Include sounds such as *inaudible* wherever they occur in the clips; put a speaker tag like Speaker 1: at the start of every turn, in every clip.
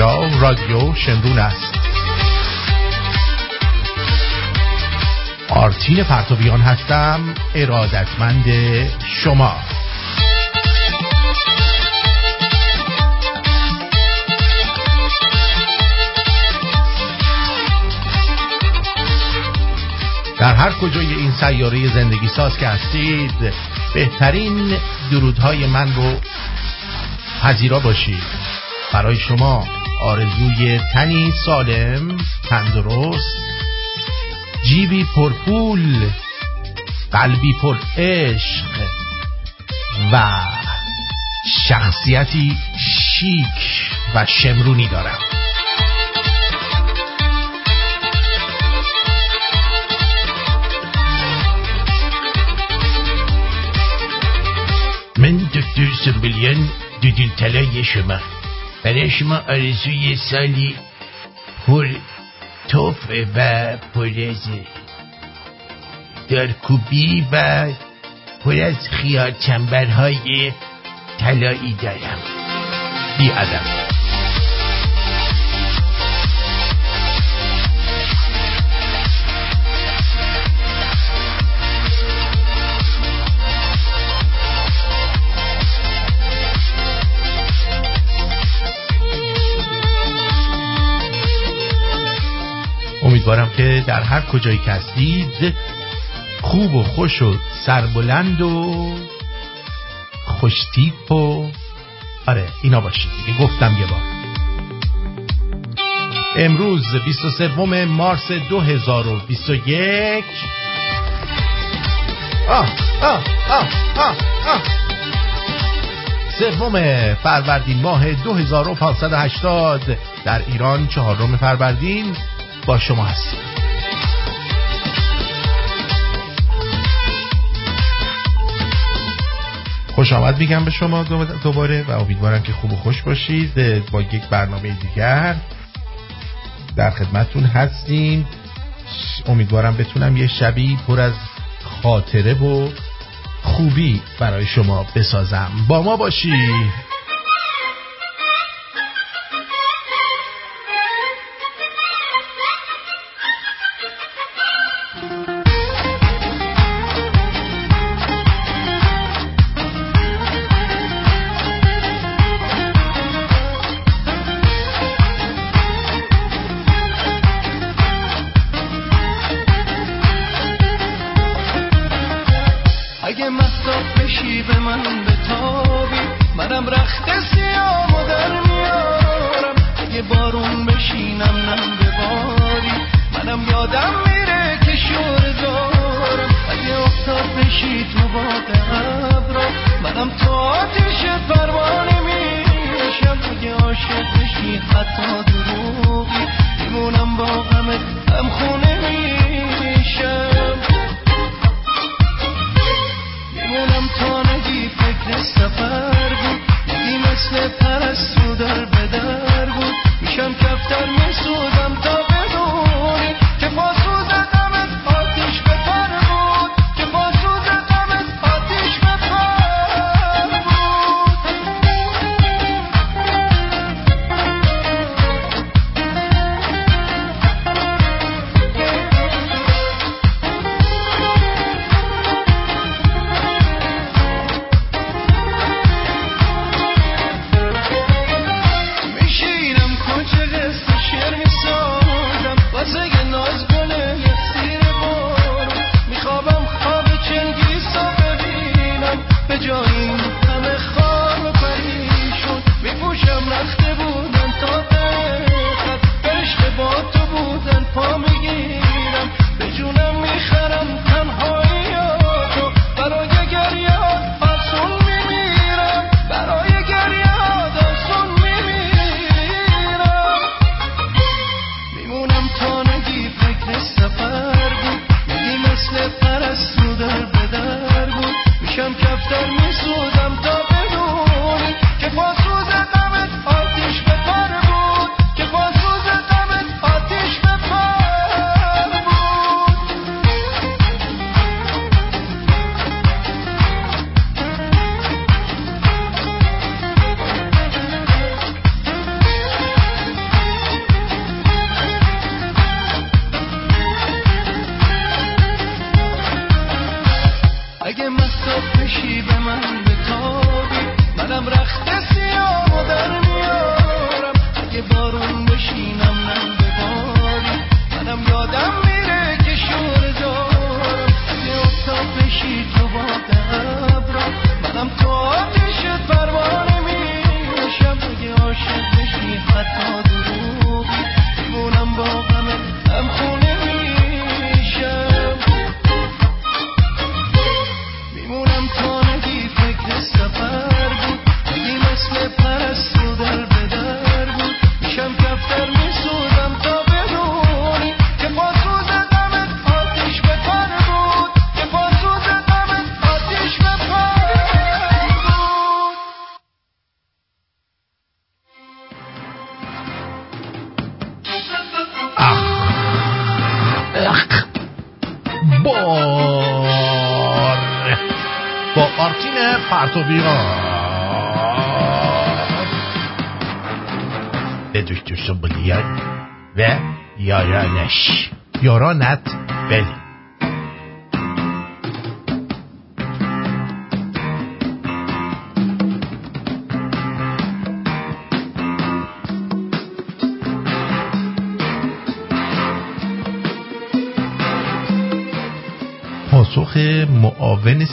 Speaker 1: رادیو شمرون است. آرتین پرتویان هستم ارادتمند شما. در هر کجای این سیاره زندگی ساز که هستید بهترین درودهای من رو پذیرا باشید. برای شما آرزوی تنی سالم تندرست. جیبی پرپول قلبی پر عشق و شخصیتی شیک و شمرونی دارم.
Speaker 2: من دکتر سربلیان دودون طلای شما. برای شما آرزوی سالی پر توف و پر از دارکوبی و پر از خیال چنبرهای طلایی دارم.
Speaker 1: بی ادب. امیدوارم که در هر کجایی که هستید خوب و خوش و سربلند و خوشتیپ و آره اینا باشید دیگه. گفتم یه بار. امروز 23 مارس 2021 آه آه آه آه آه. سوم فروردین ماه 2580 در ایران چهارم فروردین. با شما هستیم. خوش آمد میگم به شما دوباره و امیدوارم که خوب و خوش باشید. با یک برنامه دیگر در خدمتون هستیم. امیدوارم بتونم یه شبی پر از خاطره و خوبی برای شما بسازم. با ما باشید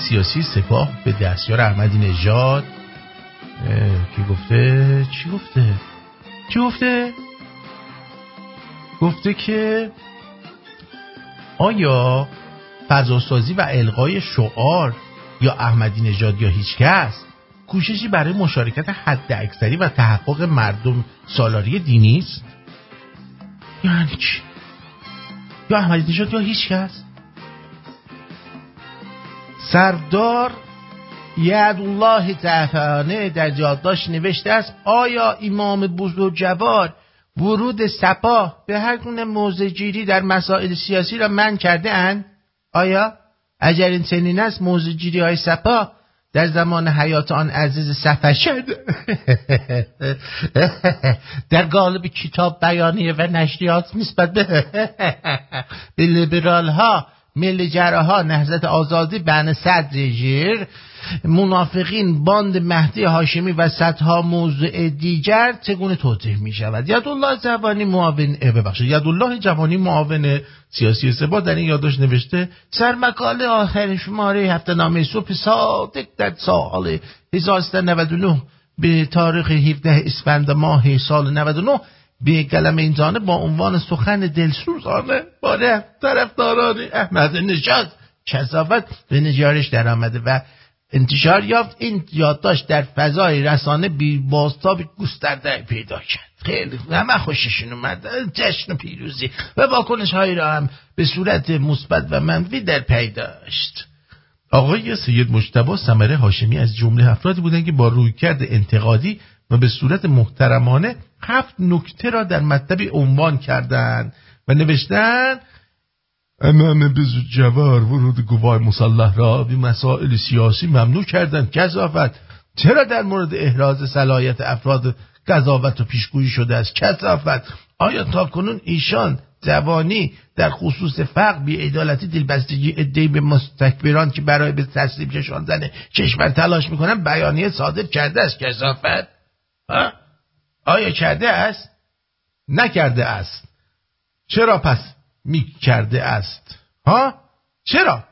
Speaker 1: سیاسی سپاه به دستیار احمدی نژاد کی گفته چی گفته؟ چی گفته؟ گفته که آیا فضاسازی و القای شعار یا احمدی نژاد یا هیچکس کوششی برای مشارکت حد اکثری و تحقق مردم سالاری دینی است؟ یعنی چی یا احمدی نژاد یا هیچکس سردار الله تعفانه در جاداش نوشته است آیا امام بزرگوار ورود سپاه به هر گونه موزجیری در مسائل سیاسی را من کرده اند؟ آیا؟ اگر این چنین است موزجیری های سپاه در زمان حیات آن عزیز صفحه شد *laughs* در قالب کتاب بیانیه و نشریات نسبت به *laughs* به لیبرال ها ملی ها نهزت آزادی بین صدر جیر منافقین باند مهدی هاشمی و صدها موضوع دیگر چگونه توضیح می شود یدالله جوانی معاون ببخشید یدالله جوانی معاون سیاسی سبا در این یادداشت نوشته سرمقاله آخر شماره هفته نامه صبح صادق در سال 1399 به تاریخ 17 اسفند ماه سال 99 به جانب با عنوان سخن دلسوزانه باره طرفداران احمد نژاد. کسافت به نجارش در آمده و انتشار یافت. این یادداشت در فضای رسانه بی باستاب گسترده پیدا کرد. خیلی همه خوششون اومد. جشن پیروزی و واکنش هایی را هم به صورت مثبت و منفی در پی داشت. آقای سید مجتبی سمره هاشمی از جمله افرادی بودند که با رویکرد انتقادی و به صورت محترمانه هفت نکته را در مطلبی عنوان کردند و نوشتن امام جوار ورود گواه مسلح را به مسائل سیاسی ممنوع کردند کذافت چرا در مورد احراز صلاحیت افراد قضاوت و پیشگویی شده است؟ کذافت آیا تا کنون ایشان جوانی در خصوص فقر بی ایدالتی دلبستگی ادهی به مستکبران که برای به تسلیم چشان زنه کشور تلاش می‌کنن بیانیه صادر کرده است؟ کذافت آیا کرده است؟ نکرده است. چرا پس می کرده است؟ ها؟ چرا؟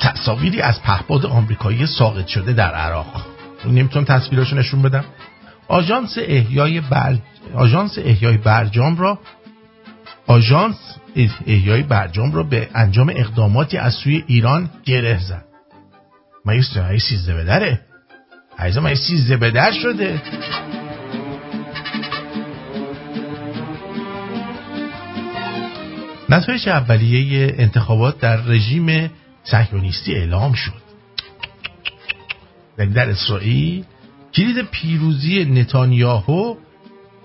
Speaker 1: تصاویری از پهپاد آمریکایی ساقط شده در عراق. نمی‌تونم تصویراشو نشون بدم. آژانس احیای بر... آژانس احیای برجام را آژانس احیای برجام را به انجام اقداماتی از سوی ایران گره زد. ما یه سیزده بدره. عیزا ما سیزده بدر شده. نتایج اولیه انتخابات در رژیم صهیونیستی اعلام شد. در اسرائیل کلید پیروزی نتانیاهو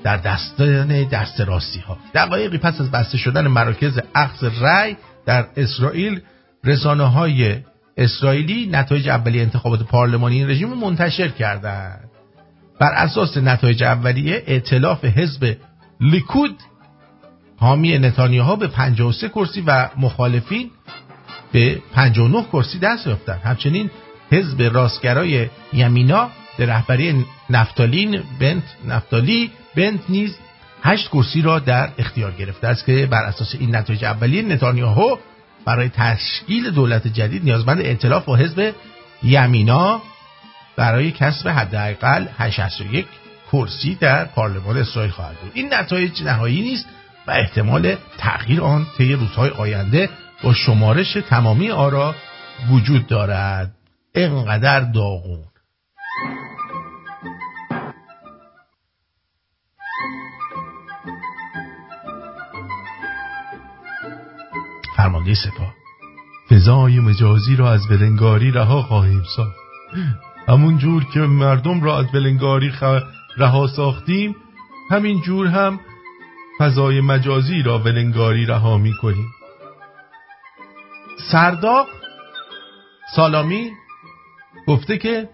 Speaker 1: در دستان دست راستی ها دقایقی پس از بسته شدن مراکز اخذ رأی در اسرائیل رسانه های اسرائیلی نتایج اولیه انتخابات پارلمانی این رژیم منتشر کردند. بر اساس نتایج اولیه ائتلاف حزب لیکود حامی نتانیاهو به 53 کرسی و مخالفین به 59 کرسی دست یافتند. همچنین حزب راستگرای یمینا به رهبری نفتالین بنت نفتالی بنت نیز هشت کرسی را در اختیار گرفته است که بر اساس این نتایج اولیه نتانیاهو برای تشکیل دولت جدید نیازمند ائتلاف با حزب یمینا برای کسب حداقل 81 کرسی در پارلمان اسرائیل خواهد بود. این نتایج نهایی نیست و احتمال تغییر آن طی روزهای آینده با شمارش تمامی آرا وجود دارد. انقدر داغون. فرمانده سپاه. فضای مجازی را از بلنگاری رها خواهیم ساخت. همون جور که مردم را از بلنگاری رها ساختیم همین جور هم فضای مجازی را ولنگاری رها می کنیم. سرداق سالامی گفته که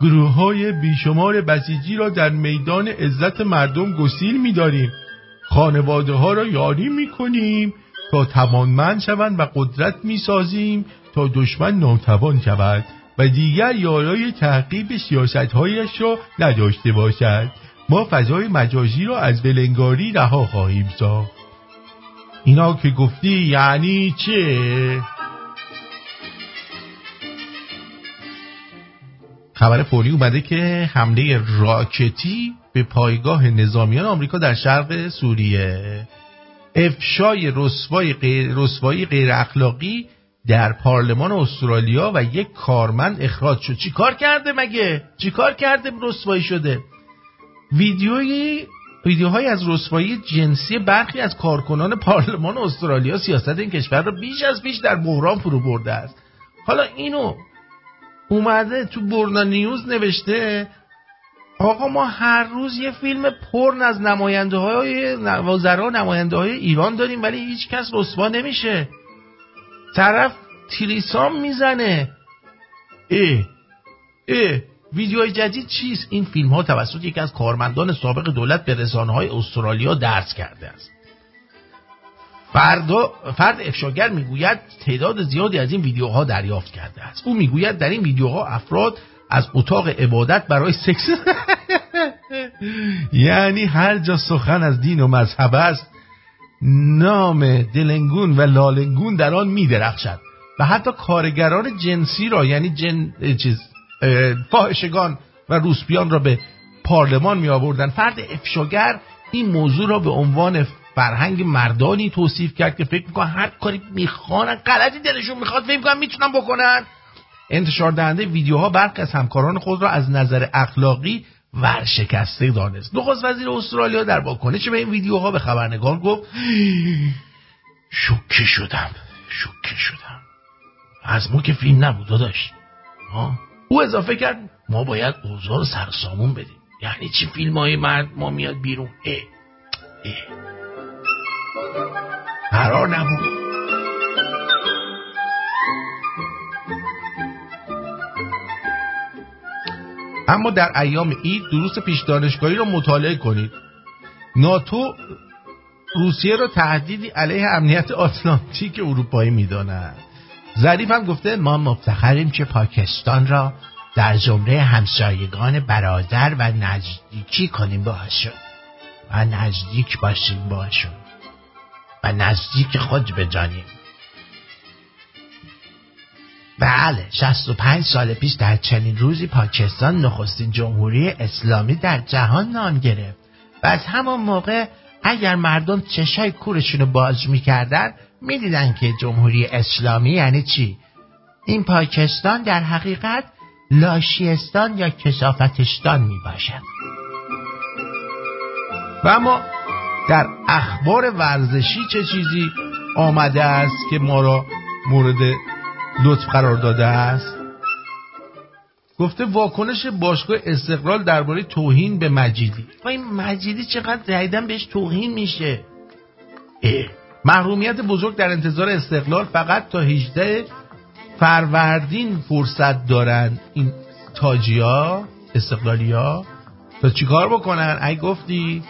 Speaker 1: گروه های بیشمار بسیجی را در میدان عزت مردم گسیل می داریم خانواده ها را یاری می کنیم تا توانمند شوند و قدرت می سازیم تا دشمن ناتوان شود و دیگر یارای تعقیب سیاست هایش را نداشته باشد. ما فضای مجازی را از بلنگاری رها خواهیم ساخت. اینا که گفتی یعنی چه؟ خبر فوری اومده که حمله راکتی به پایگاه نظامیان آمریکا در شرق سوریه افشای رسوایی غیر, رسوایی غیر اخلاقی در پارلمان استرالیا و یک کارمند اخراج شد چی کار کرده مگه؟ چی کار کرده رسوایی شده؟ ویدیوی ویدیوهایی از رسوایی جنسی برخی از کارکنان پارلمان استرالیا سیاست این کشور را بیش از بیش در بحران فرو برده است حالا اینو اومده تو برنا نیوز نوشته آقا ما هر روز یه فیلم پرن از نماینده های وزرا نماینده های ایران داریم ولی هیچ کس رسوا نمیشه. طرف تریسام می‌زنه. اه اه ویدیوهای جدید چیست؟ این فیلم ها توسط یکی از کارمندان سابق دولت به رسانه های استرالیا درس کرده است. فردا فرد افشاگر می‌گوید تعداد زیادی از این ویدیوها دریافت کرده است. او می‌گوید در این ویدیوها افراد از اتاق عبادت برای سکس *laughs* یعنی هر جا سخن از دین و مذهب است نام دلنگون و لالنگون در آن میدرخشد. و حتی کارگران جنسی را یعنی جن چیز فاحشگان و روسپیان را به پارلمان می آوردن فرد افشاگر این موضوع را به عنوان فرهنگ مردانی توصیف کرد که فکر می‌کنن هر کاری می‌خوان غلطی دلشون می‌خواد فکر می‌کنن می‌تونن بکنن. انتشار دهنده ویدیوها برخی از همکاران خود را از نظر اخلاقی ورشکسته دانست. نخست وزیر استرالیا در واکنش به این ویدیوها به خبرنگار گفت شوکه شدم شوکه شدم. از ما که فیلم نبود داشت او اضافه کرد ما باید اوضاع سرسامون بدیم. یعنی چی؟ فیلم های مرد ما میاد بیرون. اه اه. قرار نبود. اما در ایام عید دروس پیش دانشگاهی رو مطالعه کنید. ناتو روسیه رو تهدیدی علیه امنیت آتلانتیک اروپایی می‌داند. ظریف هم گفته ما مفتخریم که پاکستان را در زمره همسایگان برادر و نزدیکی کنیم. باشون و نزدیک باشیم باشون و نزدیک خود بجانیم. بله 65 سال پیش در چنین روزی پاکستان نخستین جمهوری اسلامی در جهان نام گرفت. و از همان موقع اگر مردم چشای کورشون رو باز می‌کردن می‌دیدن که جمهوری اسلامی یعنی چی؟ این پاکستان در حقیقت لاشیستان یا کسافتستان می باشد و اما در اخبار ورزشی چه چیزی آمده است که ما را مورد لطف قرار داده است؟ گفته واکنش باشگاه استقلال درباره توهین به مجیدی. و این مجیدی چقدر جدیدن بهش توهین میشه؟ محرومیت بزرگ در انتظار استقلال فقط تا 18 فروردین فرصت دارن این تاجیا استقلالیا تا چیکار بکنن؟ ای گفتی؟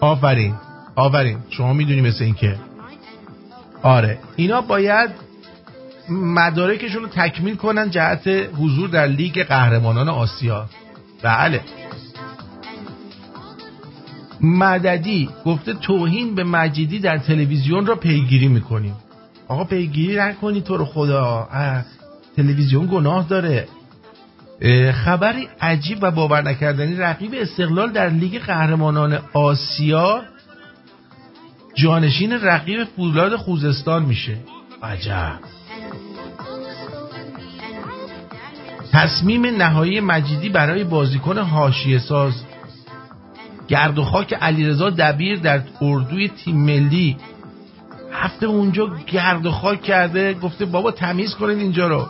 Speaker 1: آفرین. آفرین. شما می‌دونی مثل این که. آره. اینا باید مدارکشون رو تکمیل کنن جهت حضور در لیگ قهرمانان آسیا. بله. مددی. گفته توهین به مجیدی در تلویزیون را پیگیری می‌کنیم. آقا پیگیری نکنی تو رو خدا. تلویزیون گناه داره. خبری عجیب و باور نکردنی رقیب استقلال در لیگ قهرمانان آسیا جانشین رقیب فولاد خوزستان میشه. عجب. تصمیم نهایی مجیدی برای بازیکن حاشیه ساز. گرد و خاک علیرضا دبیر در اردوی تیم ملی. هفته اونجا گرد و خاک کرده گفته بابا تمیز کنید اینجا رو.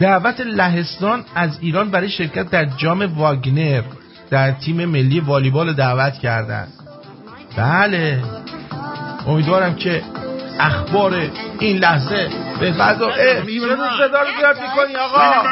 Speaker 1: دعوت لهستان از ایران برای شرکت در جام واگنر در تیم ملی والیبال دعوت کردن. بله. امیدوارم که اخبار این لحظه به فضا صدا رو زیاد می‌کنی آقا.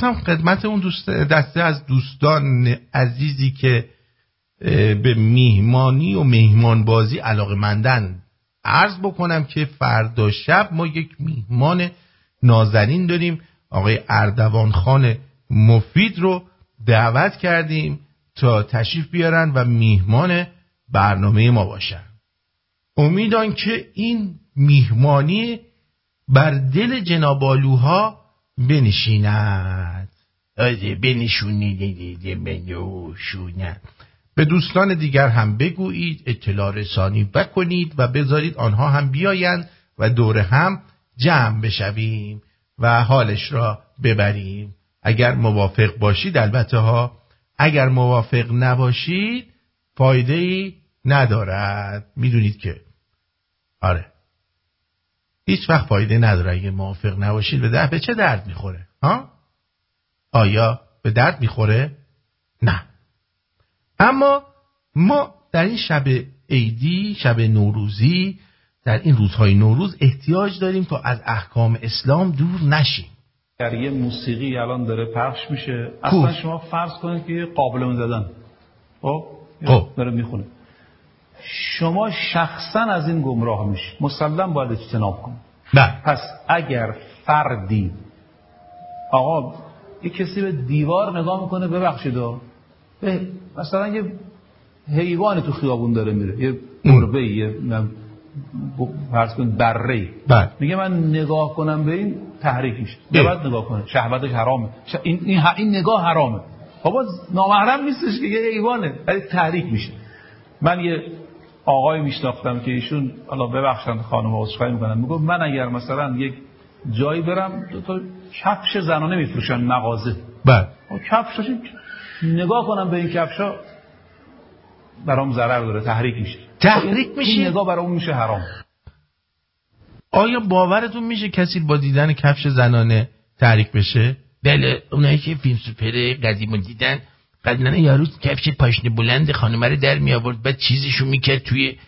Speaker 1: خواستم خدمت اون دوست دسته از دوستان عزیزی که به میهمانی و مهمانبازی علاقه مندن عرض بکنم که فردا شب ما یک میهمان نازنین داریم. آقای اردوان خان مفید رو دعوت کردیم تا تشریف بیارن و میهمان برنامه ما باشن. امیدان که این میهمانی بر دل جنابالوها بنشیند. آره بنشونید بنشونند به دوستان دیگر هم بگویید اطلاع رسانی بکنید و بذارید آنها هم بیایند و دور هم جمع بشویم و حالش را ببریم. اگر موافق باشید البته ها اگر موافق نباشید فایده ای ندارد. می‌دونید که؟ آره. هیچ وقت فایده نداره اگه موافق نباشید به درد به چه درد می‌خوره؟ ها؟ آیا به درد می‌خوره؟ نه. اما ما در این شب عیدی شب نوروزی در این روزهای نوروز احتیاج داریم تا از احکام اسلام دور نشیم.
Speaker 3: در یه موسیقی الان داره پخش میشه. اصلا شما فرض کنید که قابل زدن. خب؟
Speaker 1: خب.
Speaker 3: داره می‌خونه. شما شخصا از این گمراه میشید مسلم باید اجتناب کنید
Speaker 1: بله
Speaker 3: پس اگر فردی آقا یه کسی به دیوار نگاه می‌کنه ببخشید ها. به مثلا یه حیوان تو خیابون داره میره. یه گربه یه فرض کن بره
Speaker 1: بله.
Speaker 3: میگه من نگاه کنم به این تحریک میشه. نباید نگاه کنه. شهوتش حرامه. ش... این, این, این نگاه حرامه. بابا نامحرم نیستش که یه حیوانه. ولی تحریک میشه. من یه آقای میشناختم که ایشون حالا ببخشند خانم عذرخواهی می‌کنم. میگه من اگر مثلا یک جایی برم دو تا کفش زنانه میفروشن مغازه.
Speaker 1: بله.
Speaker 3: خب کفش نگاه کنم به این کفشا برام ضرر داره تحریک میشه.
Speaker 1: تحریک
Speaker 3: این
Speaker 1: میشه؟
Speaker 3: نگاه برای اون میشه حرام.
Speaker 1: آیا باورتون میشه کسی با دیدن کفش زنانه تحریک بشه؟
Speaker 2: بله اونایی که فیلم سوپر قدیم دیدن قدیما یارو کفش پاشنه بلند خانمه رو در می آورد بعد چیزشو می‌کرد توی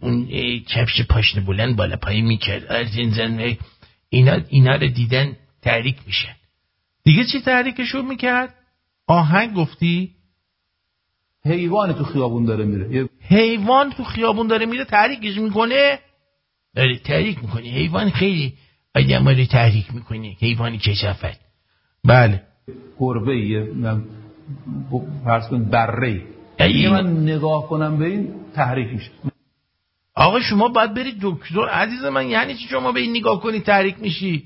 Speaker 2: اون کفش پاشنه بلند بالا پایی می‌کرد. از این زن اینا اینا رو دیدن تحریک میشن
Speaker 1: دیگه چی تحریکشون می‌کرد؟ آهنگ گفتی؟
Speaker 3: حیوان تو خیابون داره میره.
Speaker 1: حیوان تو خیابون داره میره تحریکش می‌کنه؟
Speaker 2: داره تحریک می‌کنه حیوان خیلی آدم رو تحریک می‌کنه حیوانی کشافت.
Speaker 3: بله. گربه فرض کن بره میگه من نگاه کنم به این تحریک میشه
Speaker 1: آقا شما باید برید دکتر. عزیز من یعنی چی شما به این نگاه کنی تحریک میشی؟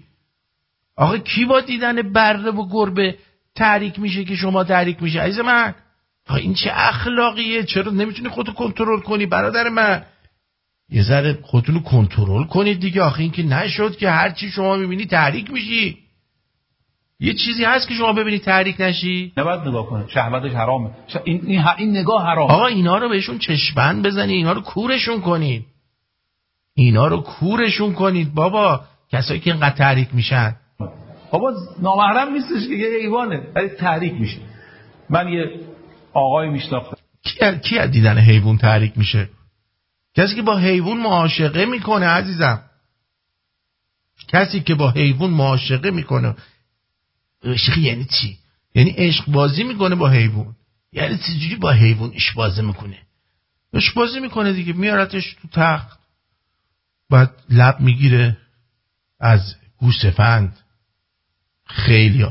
Speaker 1: آقا کی با دیدن بره و گربه تحریک میشه که شما تحریک میشه عزیز من. آقا این چه اخلاقیه؟ چرا نمی‌تونی خودتو کنترل کنی برادر من؟ یه ذره خودتون رو کنترل کنید دیگه. آخه این که نشد که هر چی شما می‌بینی تحریک میشی. یه چیزی هست که شما ببینی تحریک نشی؟
Speaker 3: نباید نگاه کنه. شهوتش حرامه. ش- این, این, این نگاه حرامه.
Speaker 1: آقا اینا رو بهشون چشمند بزنید اینا رو کورشون کنید. اینا رو کورشون کنید بابا. کسایی که اینقدر تحریک میشن.
Speaker 3: بابا نامحرم نیستش که یه حیوانه ولی تحریک میشه. من یه آقای میشناختم.
Speaker 1: کی, کی از دیدن حیوان تحریک میشه؟ کسی که با حیوان معاشقه می‌کنه عزیزم. کسی که با حیوان معاشقه می‌کنه. عشق یعنی چی؟ یعنی عشق بازی می‌کنه با حیوان. یعنی چجوری با حیوان عشق بازی می‌کنه؟ عشق بازی می‌کنه دیگه میارتش تو تخت. بعد لب می‌گیره از گوسفند خیلی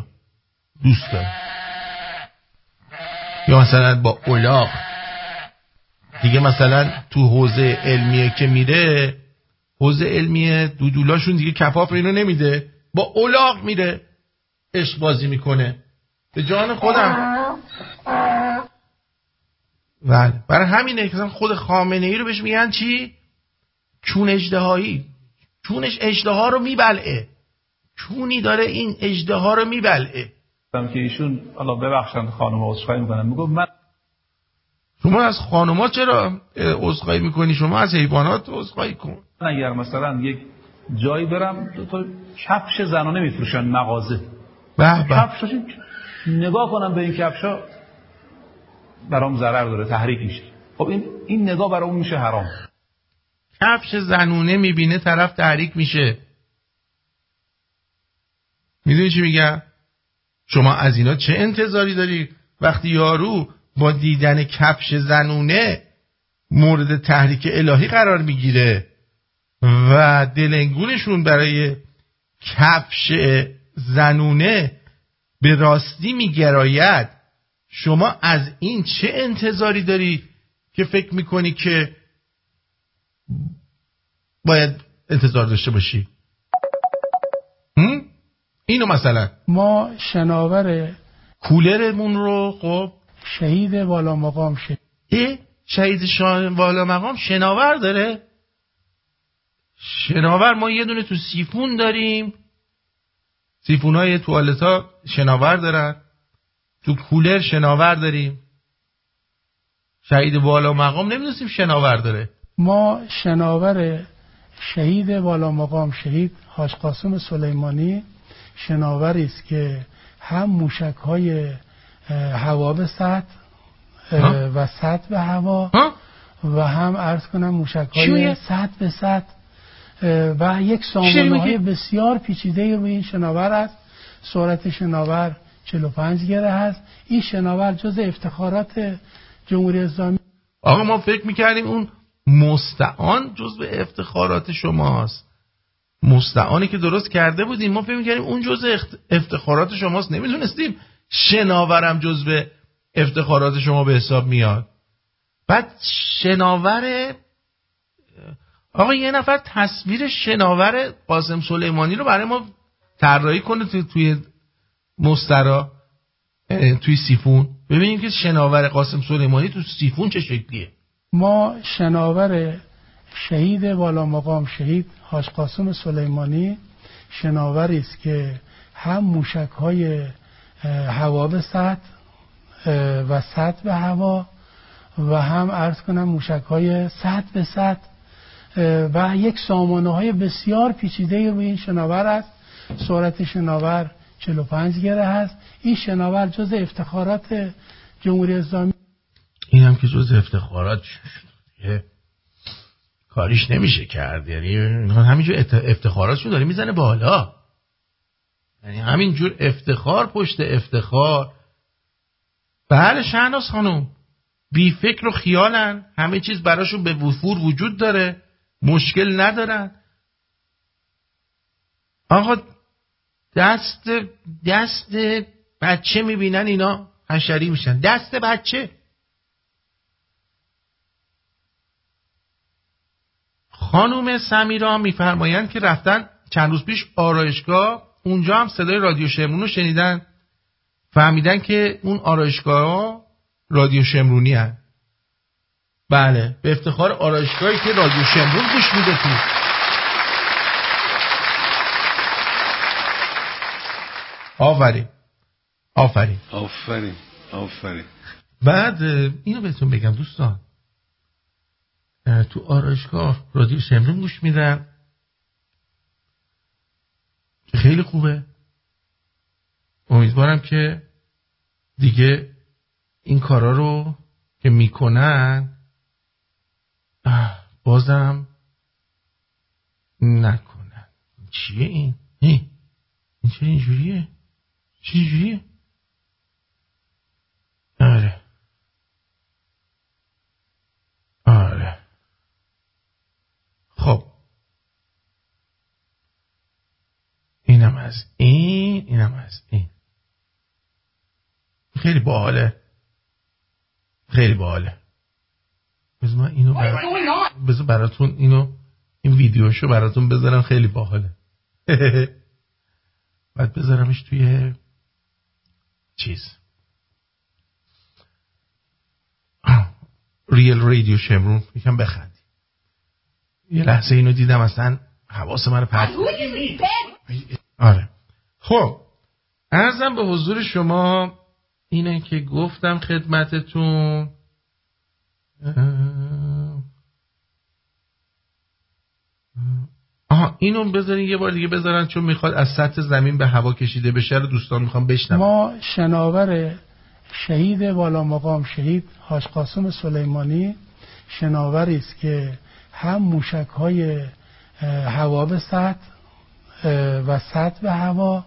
Speaker 1: دوست داره. یا مثلا با اولاغ. دیگه مثلا تو حوزه علمیه که میره حوزه علمیه دودولاشون دیگه کفاف اینو نمیده. با اولاغ میره. عشق بازی می‌کنه. به جان خودم. بله. برای همینه که خود خامنه ای رو بهش میگن چی؟ چون اجدهایی چونش اجدها رو میبلعه. چونی داره این اجدها رو میبلعه.
Speaker 3: که ایشون حالا ببخشند خانم عذرخواهی می‌کنم. میگم من
Speaker 1: شما از خانوما چرا اه، عذرخواهی می‌کنی؟ شما از حیوانات عذرخواهی کن.
Speaker 3: اگر مثلا یک جایی برم دو تا کفش زنانه میفروشن مغازه.
Speaker 1: به به.
Speaker 3: کفش نگاه کنم به این کفشا. برام ضرر داره تحریک میشه. خب این این نگاه اون میشه حرام.
Speaker 1: کفش زنونه می‌بینه طرف تحریک میشه. می‌دونی چی میگم؟ شما از اینا چه انتظاری داری؟ وقتی یارو با دیدن کفش زنونه مورد تحریک الهی قرار می‌گیره و دلنگونشون برای کفش زنونه به راستی میگراید. شما از این چه انتظاری داری که فکر می‌کنی که باید انتظار داشته باشی؟ اینو مثلا.
Speaker 4: ما شناور
Speaker 1: کولرمون رو خب.
Speaker 4: شهید والا مقام شد
Speaker 1: اه شهید شاه والا مقام شناور داره. شناور ما یه دونه تو سیفون داریم. سیفون های توالت ها شناور دارن تو کولر شناور داریم. شهید بالا مقام نمی‌دونستیم شناور داره.
Speaker 4: ما شناور شهید بالا مقام شهید حاج قاسم سلیمانی شناوری است که هم موشک های هوا به سطح و سطح به هوا و هم عرض کنم موشک های سطح به سطح. و یک سامانه های بسیار پیچیده روی این شناور است. سرعت شناور 45 گره هست. این شناور جز افتخارات جمهوری اسلامی
Speaker 1: آقا ما فکر می‌کردیم اون مستعان جز به افتخارات شماست. مستعانی که درست کرده بودیم ما فکر می‌کردیم اون جز افتخارات شماست. نمی‌دونستیم شناورم جز به افتخارات شما به حساب میاد. بعد شناور آقا یه نفر تصویر شناور قاسم سلیمانی رو برای ما طراحی کنه توی, توی مسترا توی سیفون ببینیم که شناور قاسم سلیمانی تو سیفون چه شکلیه.
Speaker 4: ما شناور شهید بالا مقام شهید حاج قاسم سلیمانی شناوری است که هم موشک های هوا به سطح و سطح به هوا و هم عرض کنم موشک های سطح به سطح و یک سامانه های بسیار پیچیده روی این شناور است. سرعت شناور 45 گره هست. این شناور جز افتخارات جمهوری اسلامی
Speaker 1: این هم که جز افتخارات کاریش نمیشه کرد. یعنی همینجور افتخاراتشون داره می‌زنه بالا. یعنی همینجور افتخار پشت افتخار. بله شهناز خانم. بی فکر و خیالن. همه چیز براشون به وفور وجود داره. مشکل ندارن. آقا دست دست بچه می‌بینن اینا حشری میشن. دست بچه. خانوم سمیرا میفرمایند که رفتن چند روز پیش آرایشگاه اونجا هم صدای رادیو شمرون رو شنیدن. فهمیدن که اون آرایشگاه رادیو شمرونی هن. بله به افتخار آرایشگاهی که رادیو شمرون گوش میده تو. آفرین. آفرین.
Speaker 5: آفرین آفرین.
Speaker 1: بعد اینو بهتون بگم دوستان. تو آرایشگاه رادیو شمرون گوش میدن خیلی خوبه. امیدوارم که دیگه این کارا رو که می‌کنن بازم نکنن. چیه این؟ این چرا اینجوریه؟ چی اینجوریه؟ آره. آره. خب. اینم از این اینم از این. خیلی باحاله. خیلی باحاله. بذار من اینو بذار براتون اینو این ویدیوشو براتون بذارم. خیلی باحاله. *laughs* بعد بذارمش توی چیز. ریل رادیو شمرون یکم بخندی. یه لحظه اینو دیدم اصلا حواس من پرت آره. خب ارزم به حضور شما اینه که گفتم خدمتتون. آها اینو بذارین یه بار دیگه بذارن چون می‌خواد از سطح زمین به هوا کشیده بشه رو دوستان می‌خوام بشنم
Speaker 4: ما شناور شهید بالا مقام شهید حاج قاسم سلیمانی شناوری است که هم موشک های هوا به سطح و سطح به هوا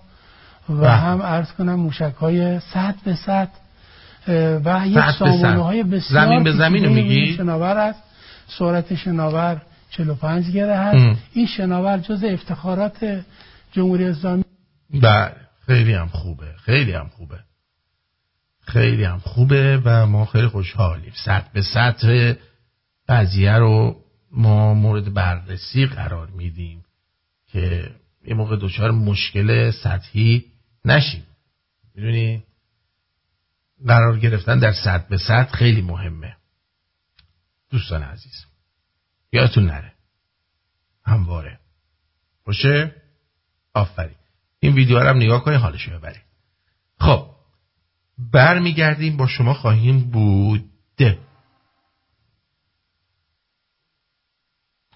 Speaker 4: و بله. هم عرض کنم موشک های سطح به سطح و یک سامانه های بسیار
Speaker 1: زمین به زمین میگی؟
Speaker 4: شناور است سرعت شناور 45 گره هست. این شناور جز افتخارات جمهوری اسلامی
Speaker 1: بله خیلی هم خوبه خیلی هم خوبه. خیلی هم خوبه و ما خیلی خوشحالیم. سطح به سطح قضیه رو ما مورد بررسی قرار میدیم که یه موقع دچار مشکل سطحی نشیم. می‌دونی؟ قرار گرفتن در سطح به سطح خیلی مهمه. دوستان عزیز یادتون نره.
Speaker 6: همواره. باشه؟ آفرین. این ویدیو رو هم نگاه کنید حالشو ببرید خب برمیگردیم با شما خواهیم بود.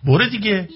Speaker 6: برو دیگه.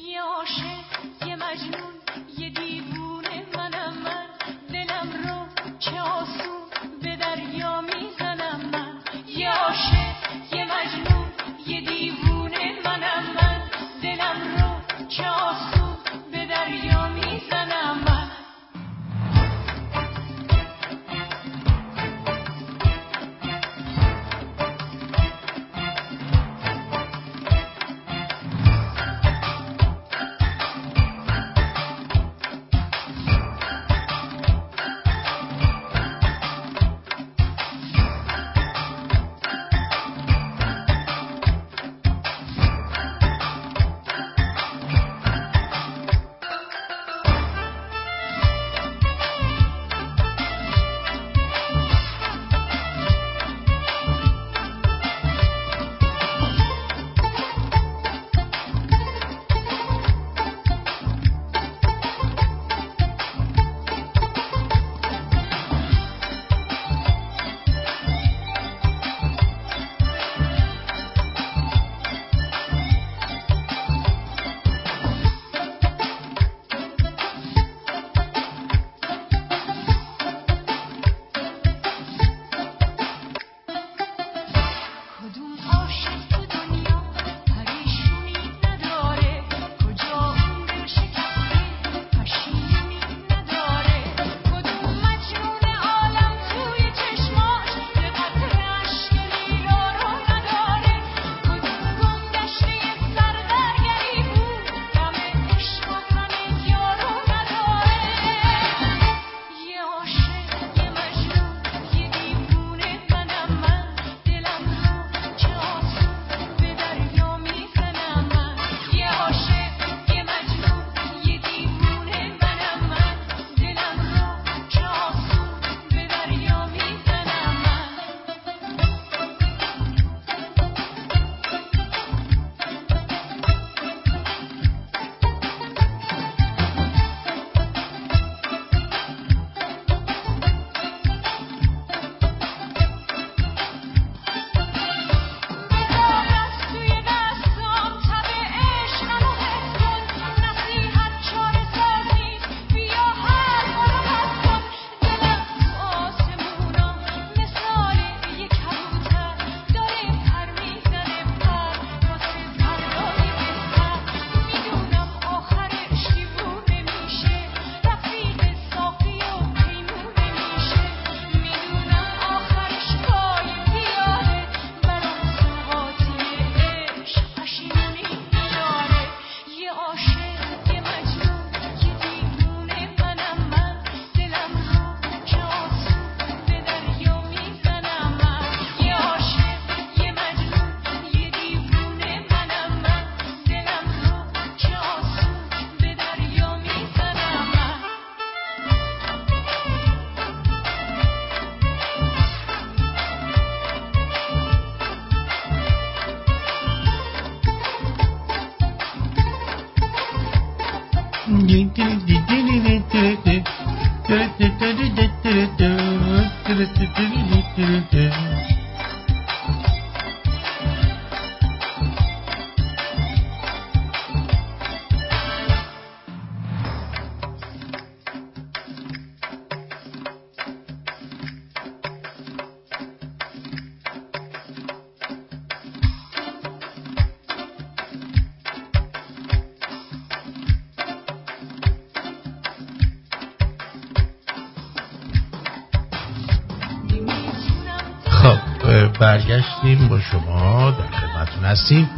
Speaker 6: برگشتیم با شما در خدمتون هستیم.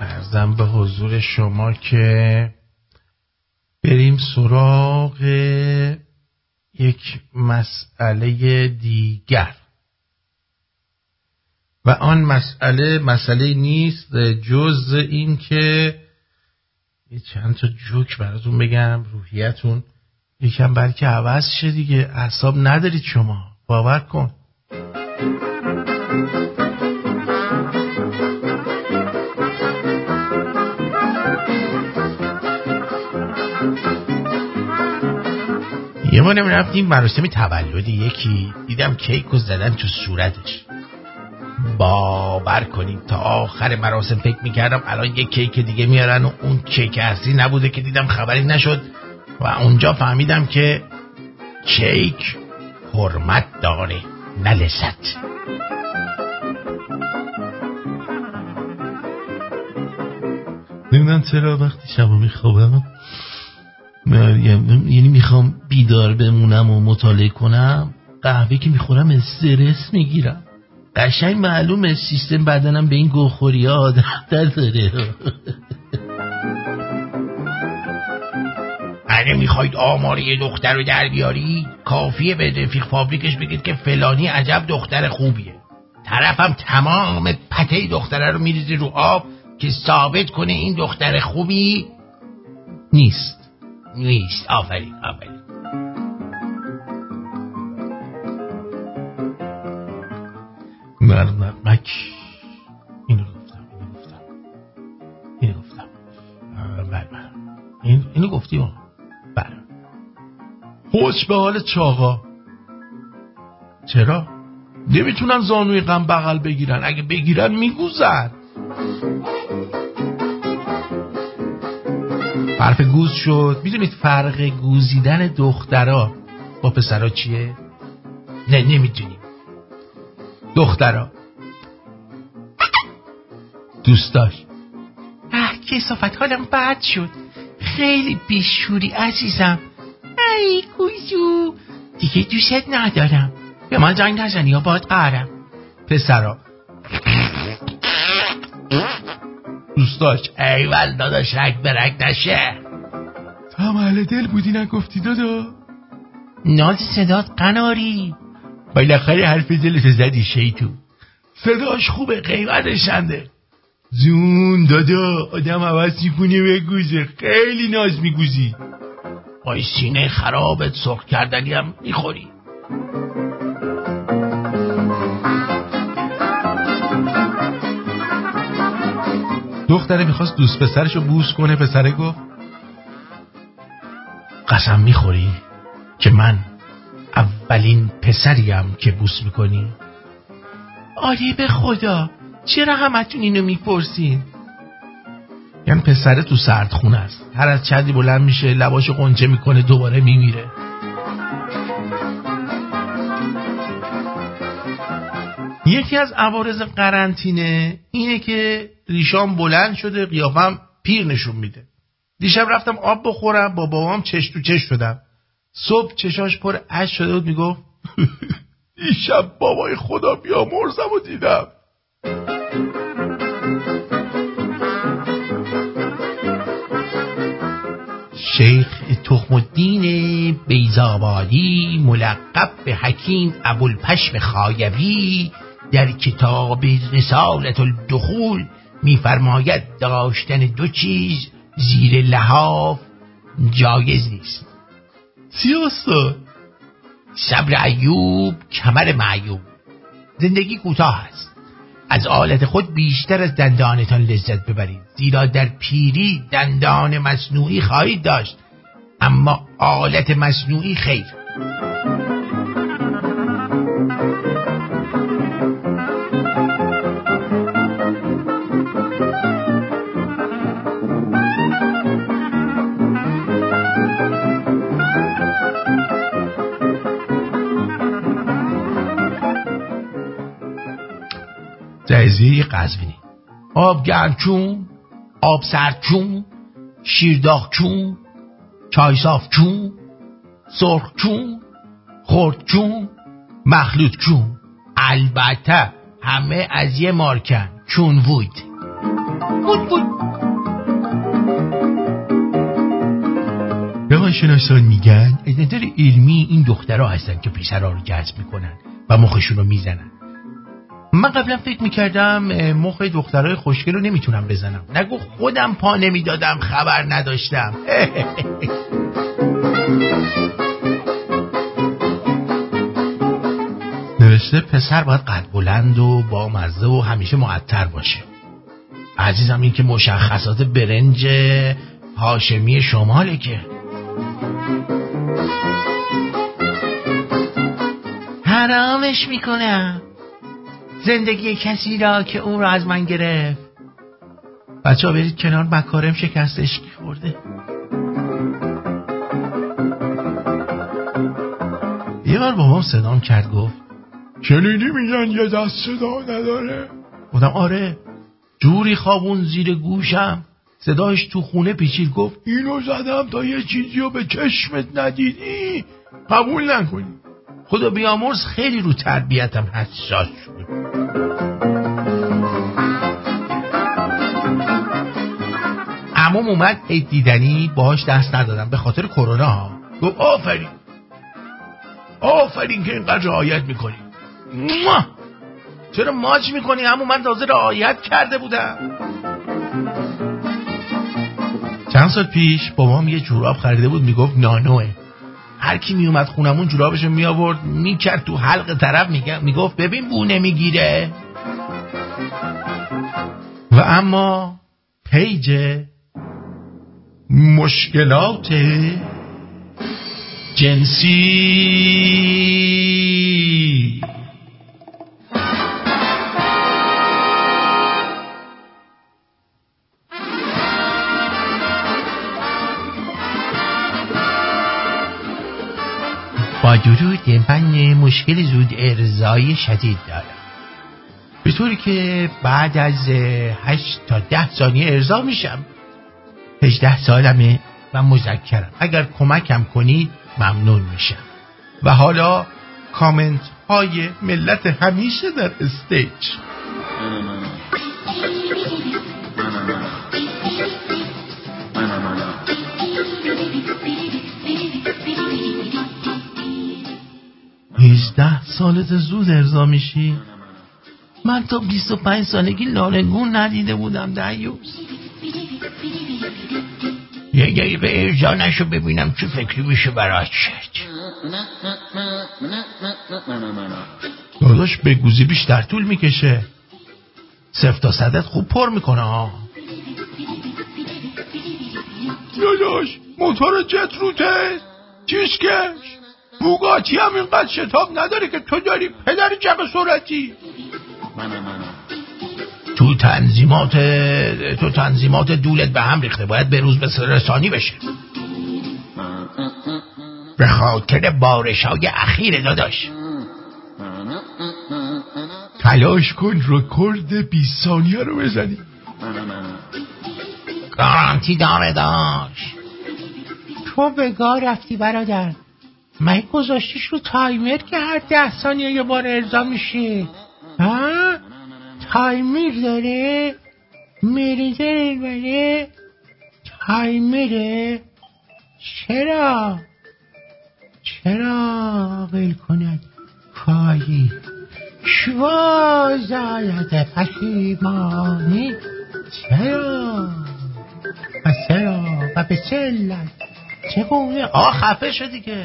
Speaker 6: ارزم به حضور شما که بریم سراغ یک مسئله دیگر. و آن مسئله مسئله نیست جز این که یه چند تا جوک براتون بگم روحیتون. یکم بلکه عوض شه دیگه. اعصاب ندارید شما. باور کن.
Speaker 2: یه بانم رفتیم مراسم تولد یکی دیدم کیک و زدن تو صورتش. باور کنیم تا آخر مراسم فکر می‌کردم الان یه کیک دیگه میارن و اون کیک اصلی نبوده که دیدم خبری نشد. و اونجا فهمیدم که کیک حرمت داره نه لذت.
Speaker 1: نمی‌دونم چرا وقتی شبا میخوابم یعنی می‌خوام بیدار بمونم و مطالعه کنم قهوه که می‌خورم استرس می‌گیرم. قشنگ معلومه سیستم بدنم به این گوخوری ها عادت داره
Speaker 2: اگه می‌خواید آمار یه دختر رو در بیاری کافیه به رفیق فابریکش بگید که فلانی عجب دختر خوبیه. طرفم تمام. پته دختره رو میریزی رو آب که ثابت کنه این دختر خوبی
Speaker 1: نیست.
Speaker 2: نیست. آفرین آفرین.
Speaker 1: مک اینو گفتم اینو گفتم. اینو گفتم. بله بله. این اینو گفتی بله. خوش به حال چاقا. چرا؟ نمی‌تونن زانوی غم بغل بگیرن. اگه بگیرن میگوزن حرف گوز شد. می‌دونید فرق گوزیدن دخترا با پسرا چیه؟
Speaker 2: نه نمی‌دونیم.
Speaker 1: دخترا. دوست داشت
Speaker 2: اه کسافت حالم بد شد. خیلی بیشوری عزیزم. ای کوزو دیگه دوست ندارم. به من زنگ نزنی یا باید قرم
Speaker 1: پسرا. دوست داشت
Speaker 2: ایول داداش رک برک نشه.
Speaker 1: هم اهل دل بودی نگفتی دادا؟
Speaker 2: ناز صدات قناری.
Speaker 1: بالاخره حرف دلت زدی شیطون صداش خوبه قیمتش چنده؟ جون دادا آدم عوض می‌کنه بگوزه خیلی ناز میگوزی.
Speaker 2: با سینه خرابت سرخ کردنی هم می‌خوری.
Speaker 1: دختره می‌خواست دوست پسرش رو بوس کنه پسره گفت قسم می‌خوری که من اولین پسریم که بوس می‌کنی.
Speaker 2: آره به خدا چرا همتون اینو می‌پرسین؟
Speaker 1: یعنی پسره تو سردخونه است. هر از چندی بلند میشه لباشو قنچه می‌کنه دوباره میمیره. یکی از عوارض قرنطینه اینه که ریشام بلند شده قیافم پیر نشون میده. دیشب رفتم آب بخورم با بابام چش تو چش شدم. صبح چشاش پر اش شده بود می‌گفت *laughs* دیشب بابای خدا بیا مرزم و دیدم.
Speaker 2: شیخ تخم الدین بیزابادی ملقب به حکیم ابوالپشم خایوی در کتاب رسالت الدخول میفرماید داشتن دو چیز زیر لحاف جایز نیست.
Speaker 1: سیاستا
Speaker 2: صبر ایوب کمر معیوب. زندگی کوتاه است. از آلت خود بیشتر از دندانتان لذت ببرید. زیرا در پیری دندان مصنوعی خواهید داشت. اما آلت مصنوعی خیر.
Speaker 1: جایزه قزوینی.
Speaker 2: آب گرم چون آب سرد چون شیرداغ چون چای صاف چون سرخ چون خرد چون مخلوط چون البته همه از یه مارکن چون وود. وود وود.
Speaker 1: روانشناسان میگن از نظر علمی این دخترها هستن که پسرها رو جذب می‌کنن و مخشون رو می‌زنن. من قبلا فکر می‌کردم مخ دخترای خوشگل رو نمی‌تونم بزنم. نگو خودم پا نمی‌دادم خبر نداشتم. *laughs* نوشته پسر باید قد بلند و با مزه و همیشه معطر باشه. عزیزم این که مشخصات برنج هاشمی شماله که. حرامش می‌کنم. زندگی کسی را که اون را از من گرفت. بچه ها برید کنار مکارم شکستش خورده یه بار بابام صدام کرد گفت شنیدی میگن یه دست صدا نداره؟ بودم آره جوری خوابون زیر گوشم. صداش تو خونه پیچید گفت اینو زدم تا یه چیزی رو به چشمت ندیدی؟ قبول نکنی. خدا بیامرز خیلی رو تربیتم حساس شد. عموم اومد عید دیدنی باهاش دست ندادم به خاطر کرونا. ها گفت آفرین. آفرین که اینقدر رعایت می‌کنی. چرا ماچ می‌کنی؟ همون من تازه رعایت کرده بودم. چند سال پیش بابام یه جوراب خریده بود می‌گفت نانوه. هر کی میومد خونمون جورابشو میآورد می‌کرد تو حلق طرف می‌گفت ببین بو نمی‌گیره و اما پیج مشکلات جنسی درود من مشکل زود ارزای شدید دارم. به طوری که بعد از هشت تا ده ثانیه ارضا میشم. 18 سالمه و مذکرم. اگر کمکم کنید ممنون میشم. و حالا کامنت های ملت همیشه در استیج. هیچده سالت زود ارضا میشی؟ من تا 25 سالگی لالگون ندیده بودم دیوز یه به ارجا نشو ببینم چه فکری میشه برات شد داداش بگوزی بیشتر طول می‌کشه. صفت تا صدت خوب پر می‌کنه ها. داداش موتور جت روته. چیشکش بوگاتی هم اینقدر شتاب نداره که تو داری پدر جب سرعتی. تو تنظیمات تو تنظیمات دولت به هم ریخته. باید به روز به رسانی بشه. به خاطر بارش های اخیر داداش. تلاش کن رکورد 20 ثانیه رو بزنی. گارانتی داره داشت تو به گار رفتی برادر. من گذاشتیش رو تایمر که هر ده ثانیه یه بار ارضا میشه ها؟ تایمر داره؟ میریزه بره؟ تایمره؟ چرا؟ چرا قیل کند؟ کاری شوازایت پشیمانی. چرا؟ و چرا؟ و به چلت چگونه؟ آه خفه شدی که.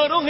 Speaker 1: lloró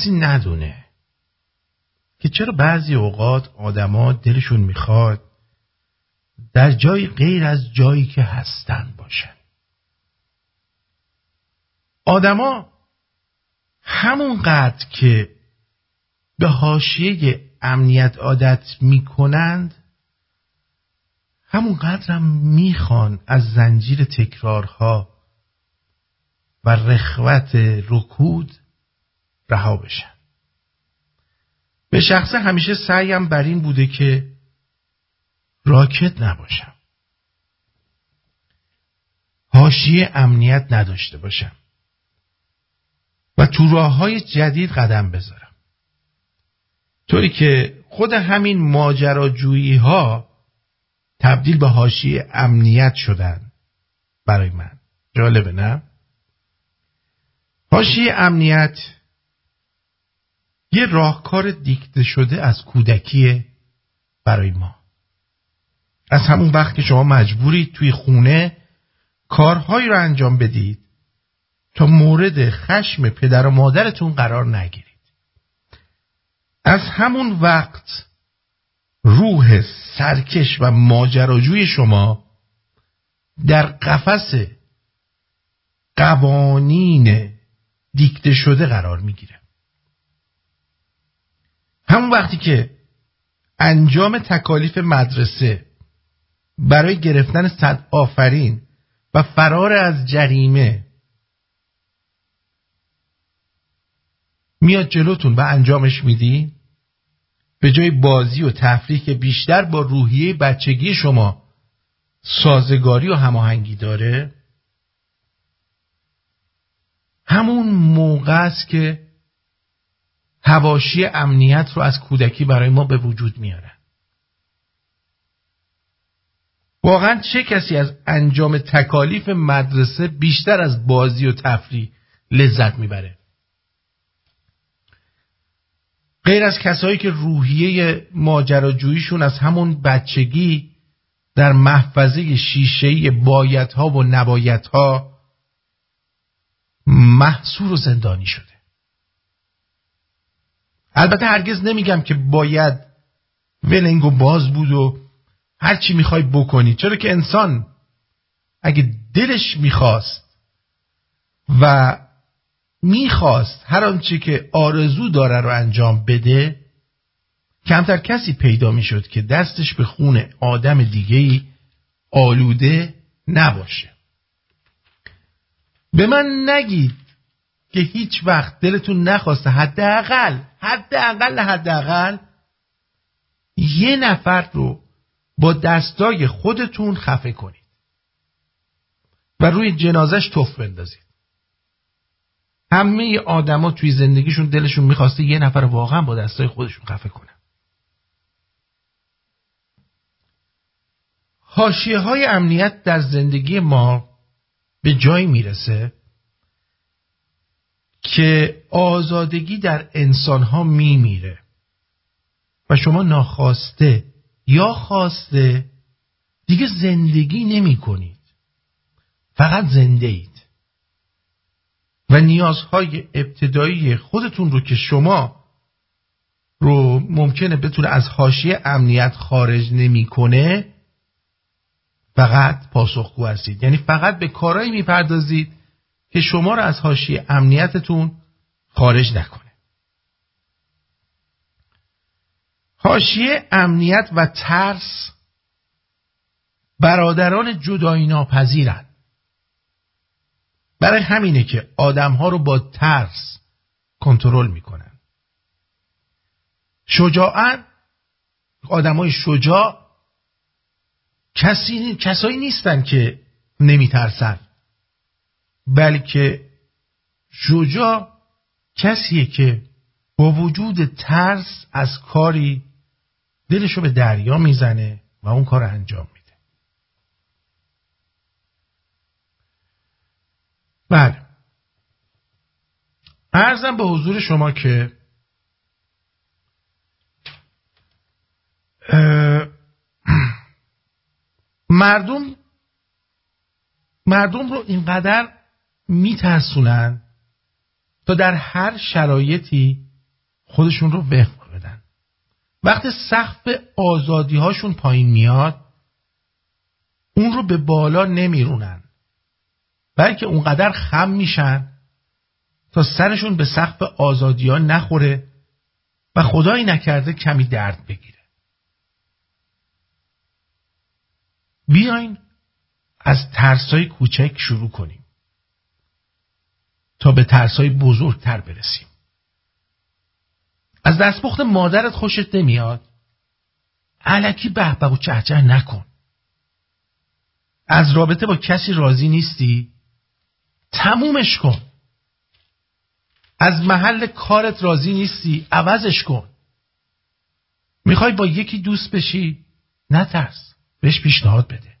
Speaker 1: کسی ندونه که چرا بعضی اوقات آدما دلشون می‌خواد در جای غیر از جایی که هستن باشن. آدما همونقدر که به حاشیه امنیت عادت می‌کنند همونقدر هم می‌خوان از زنجیر تکرارها و رخوت رکود رها بشن به شخصه همیشه سعیم بر این بوده که راکت نباشم. حاشیه امنیت نداشته باشم. و تو راه های جدید قدم بذارم. طوری که خود همین ماجراجویی ها تبدیل به حاشیه امنیت شدن برای من. جالبه نه؟ حاشیه امنیت یه راهکار دیکته شده از کودکی برای ما. از همون وقت که شما مجبورید توی خونه کارهایی رو انجام بدید تا مورد خشم پدر و مادرتون قرار نگیرید. از همون وقت روح سرکش و ماجراجوی شما در قفس قوانین دیکته شده قرار می‌گیره. همون وقتی که انجام تکالیف مدرسه برای گرفتن صد آفرین و فرار از جریمه میاد جلوتون و انجامش میدی به جای بازی و تفریح که بیشتر با روحیه بچگی شما سازگاری و هماهنگی داره همون موقع است که هواشی امنیت رو از کودکی برای ما به وجود میاره. واقعا چه کسی از انجام تکالیف مدرسه بیشتر از بازی و تفریح لذت می‌بره؟ غیر از کسایی که روحیه ماجراجوییشون از همون بچگی در محفظه شیشهی بایدها و نبایدها محصور و زندانی شده. البته هرگز نمیگم که باید ولنگ و باز بود و هر چی می‌خوای بکنی. چرا که انسان اگه دلش می‌خواست و می‌خواست هر آنچه که آرزو داره رو انجام بده کمتر کسی پیدا می‌شد که دستش به خون آدم دیگه آلوده نباشه. به من نگید که هیچ وقت دلتون نخواسته حداقل حداقل حداقل یه نفر رو با دستای خودتون خفه کنید و روی جنازش توف بندازید. همه آدما توی زندگیشون دلشون می‌خواسته یه نفر واقعا با دستای خودشون خفه کنه. حاشیه های امنیت در زندگی ما به جایی می‌رسه. که آزادگی در انسانها میمیره و شما ناخواسته یا خواسته دیگه زندگی نمی کنید فقط زنده اید. و نیازهای ابتدایی خودتون رو که شما رو ممکنه بتونه از حاشیه امنیت خارج نمی‌کنه فقط پاسخگو هستید. یعنی فقط به کارهایی می‌پردازید که شما رو از حاشیه امنیتتون خارج نکنه. حاشیه امنیت و ترس برادران جدایی ناپذیرند برای همینه که آدمها رو با ترس کنترل می‌کنن. شجاعت آدمای شجاع کسی کسایی نیستن که نمیترسن. بلکه شجاع کسیه که با وجود ترس از کاری دلشو به دریا می‌زنه و اون کار انجام میده. بله. ارزم به حضور شما که *clears throat* مردم مردم رو اینقدر میترسونن تا در هر شرایطی خودشون رو وفق بدن. وقتی سقف آزادی هاشون پایین میاد اون رو به بالا نمیرونن. بلکه اونقدر خم میشن تا سرشون به سقف آزادی ها نخوره و خدایی نکرده کمی درد بگیره. بیاین از ترسای کوچک شروع کنیم. تا به ترسای بزرگتر برسیم. از دستپخت مادرت خوشت نمیاد؟ علکی به و چهچه نکن. از رابطه با کسی راضی نیستی؟ تمومش کن. از محل کارت راضی نیستی؟ عوضش کن. می‌خوای با یکی دوست بشی؟ نترس بهش پیشنهاد بده.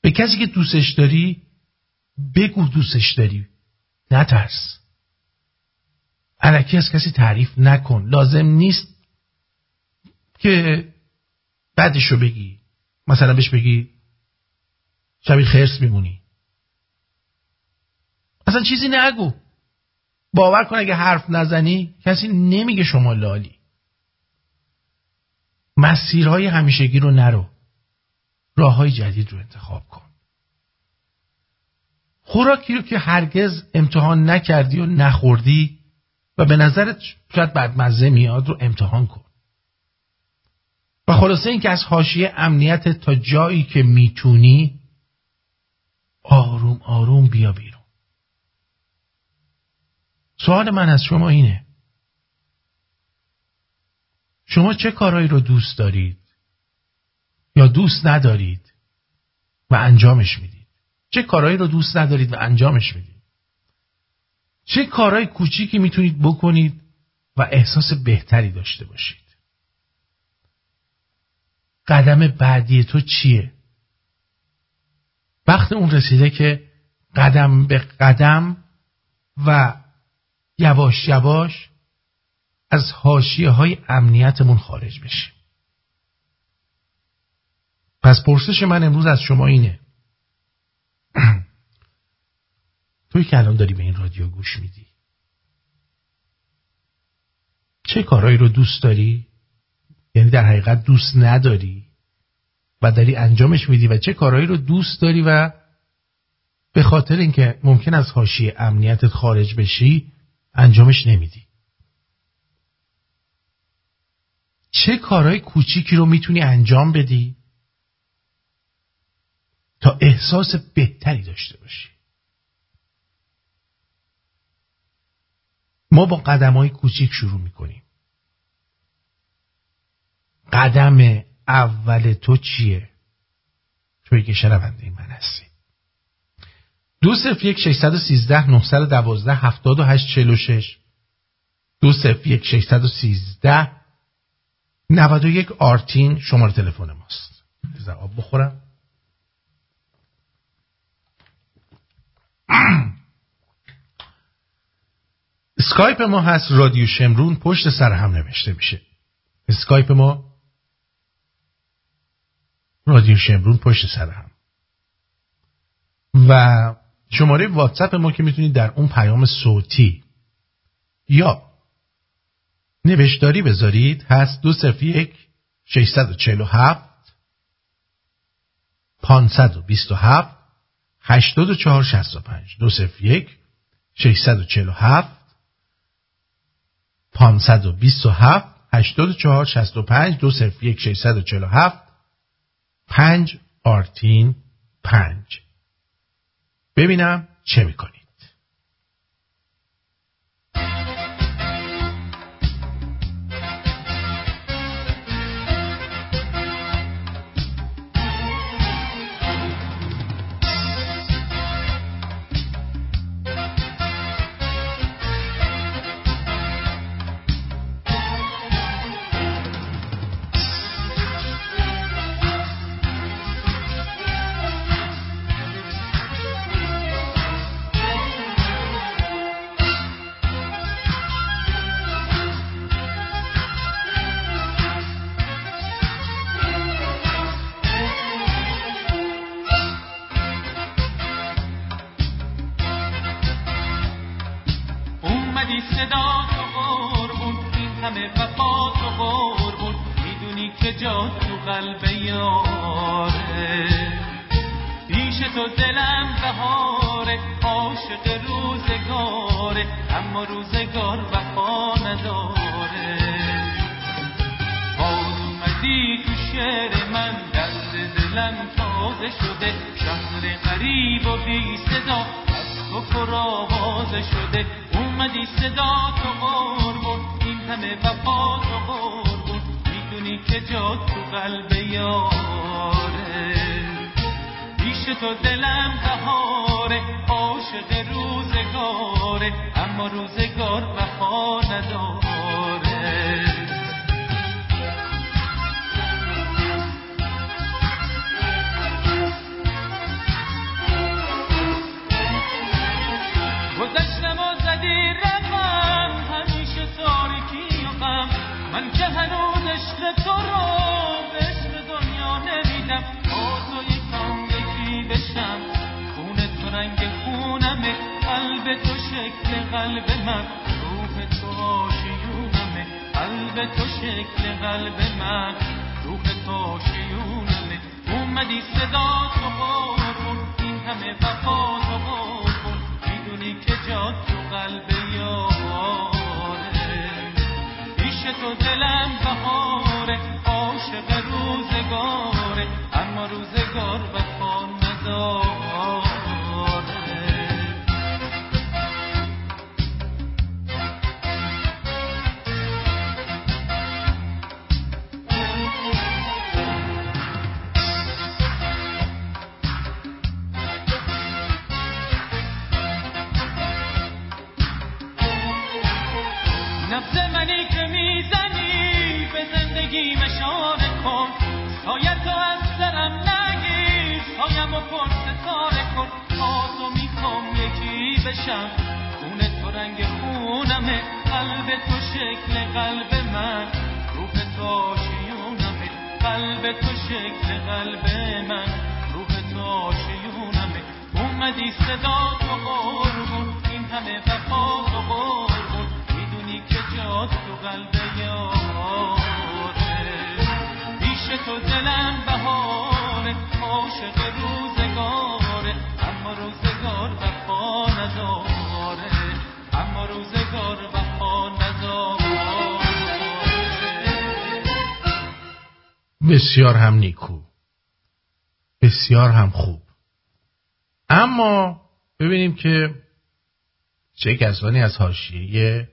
Speaker 1: به کسی که دوستش داری بگو دوستش داری. نترس. علکی از کسی تعریف نکن. لازم نیست که بعدشو بگی. مثلا بهش بگی شبیه خرس میمونی. اصلا چیزی نگو. باور کن اگه حرف نزنی کسی نمیگه شما لالی. مسیرهای همیشگی رو نرو. راه های جدید رو انتخاب کن. خوراکی رو که هرگز امتحان نکردی و نخوردی و به نظرت شاید بدمزه میاد رو امتحان کن. و خلاصه اینکه از حاشیه امنیت تا جایی که می‌تونی آروم آروم بیا بیرون. سوال من از شما اینه. شما چه کارهایی رو دوست دارید یا دوست ندارید و انجامش می‌دید؟ چه کارهایی رو دوست ندارید و انجامش می‌دید چه کارهای کوچیکی می‌تونید بکنید و احساس بهتری داشته باشید. قدم بعدی تو چیه؟ وقت اون رسیده که قدم به قدم و یواش یواش از حاشیه های امنیتمون خارج بشیم پس پرسش من امروز از شما اینه. *clears throat* توی که الان داری به این رادیو گوش میدی. چه کارهایی رو دوست داری؟ یعنی در حقیقت دوست نداری و داری انجامش میدی و چه کارهایی رو دوست داری و به خاطر اینکه ممکن از حاشیه امنیتت خارج بشی انجامش نمیدی. چه کارهای کوچیکی رو می‌تونی انجام بدی؟ تا احساس بهتری داشته باشی. ما با قدم های کوچیک شروع می‌کنیم. قدم اول تو چیه؟ توی که شنونده من هستی. دو صفر یک ششصد و سیزده نهصد دوازده هفتاد و هشت چل و شش. دو صفر یک ششصد و سیزده نود و یک آرتین شماره تلفن ماست. آب بخورم. *coughs* اسکایپ ما هست رادیو شمرون پشت سر هم نوشته میشه. اسکایپ ما رادیو شمرون پشت سر هم. و شماره واتساپ ما که می‌تونید در اون پیام صوتی یا نوشتاری بذارید هست دو صفر یک ششصد و چهل و هفت پانصد و بیست و هفت هشتاد و چهار شست و پنج دو صفر یک ششصد و چهل و هفت پانصد و بیست و هفت هشتاد و چهار شست و پنج دو صفر یک ششصد و چهل و هفت پنج آرتین پنج. ببینم چه می‌کنید بسیار هم نیکو. بسیار هم خوب. اما ببینیم که چه کسانی از حاشیه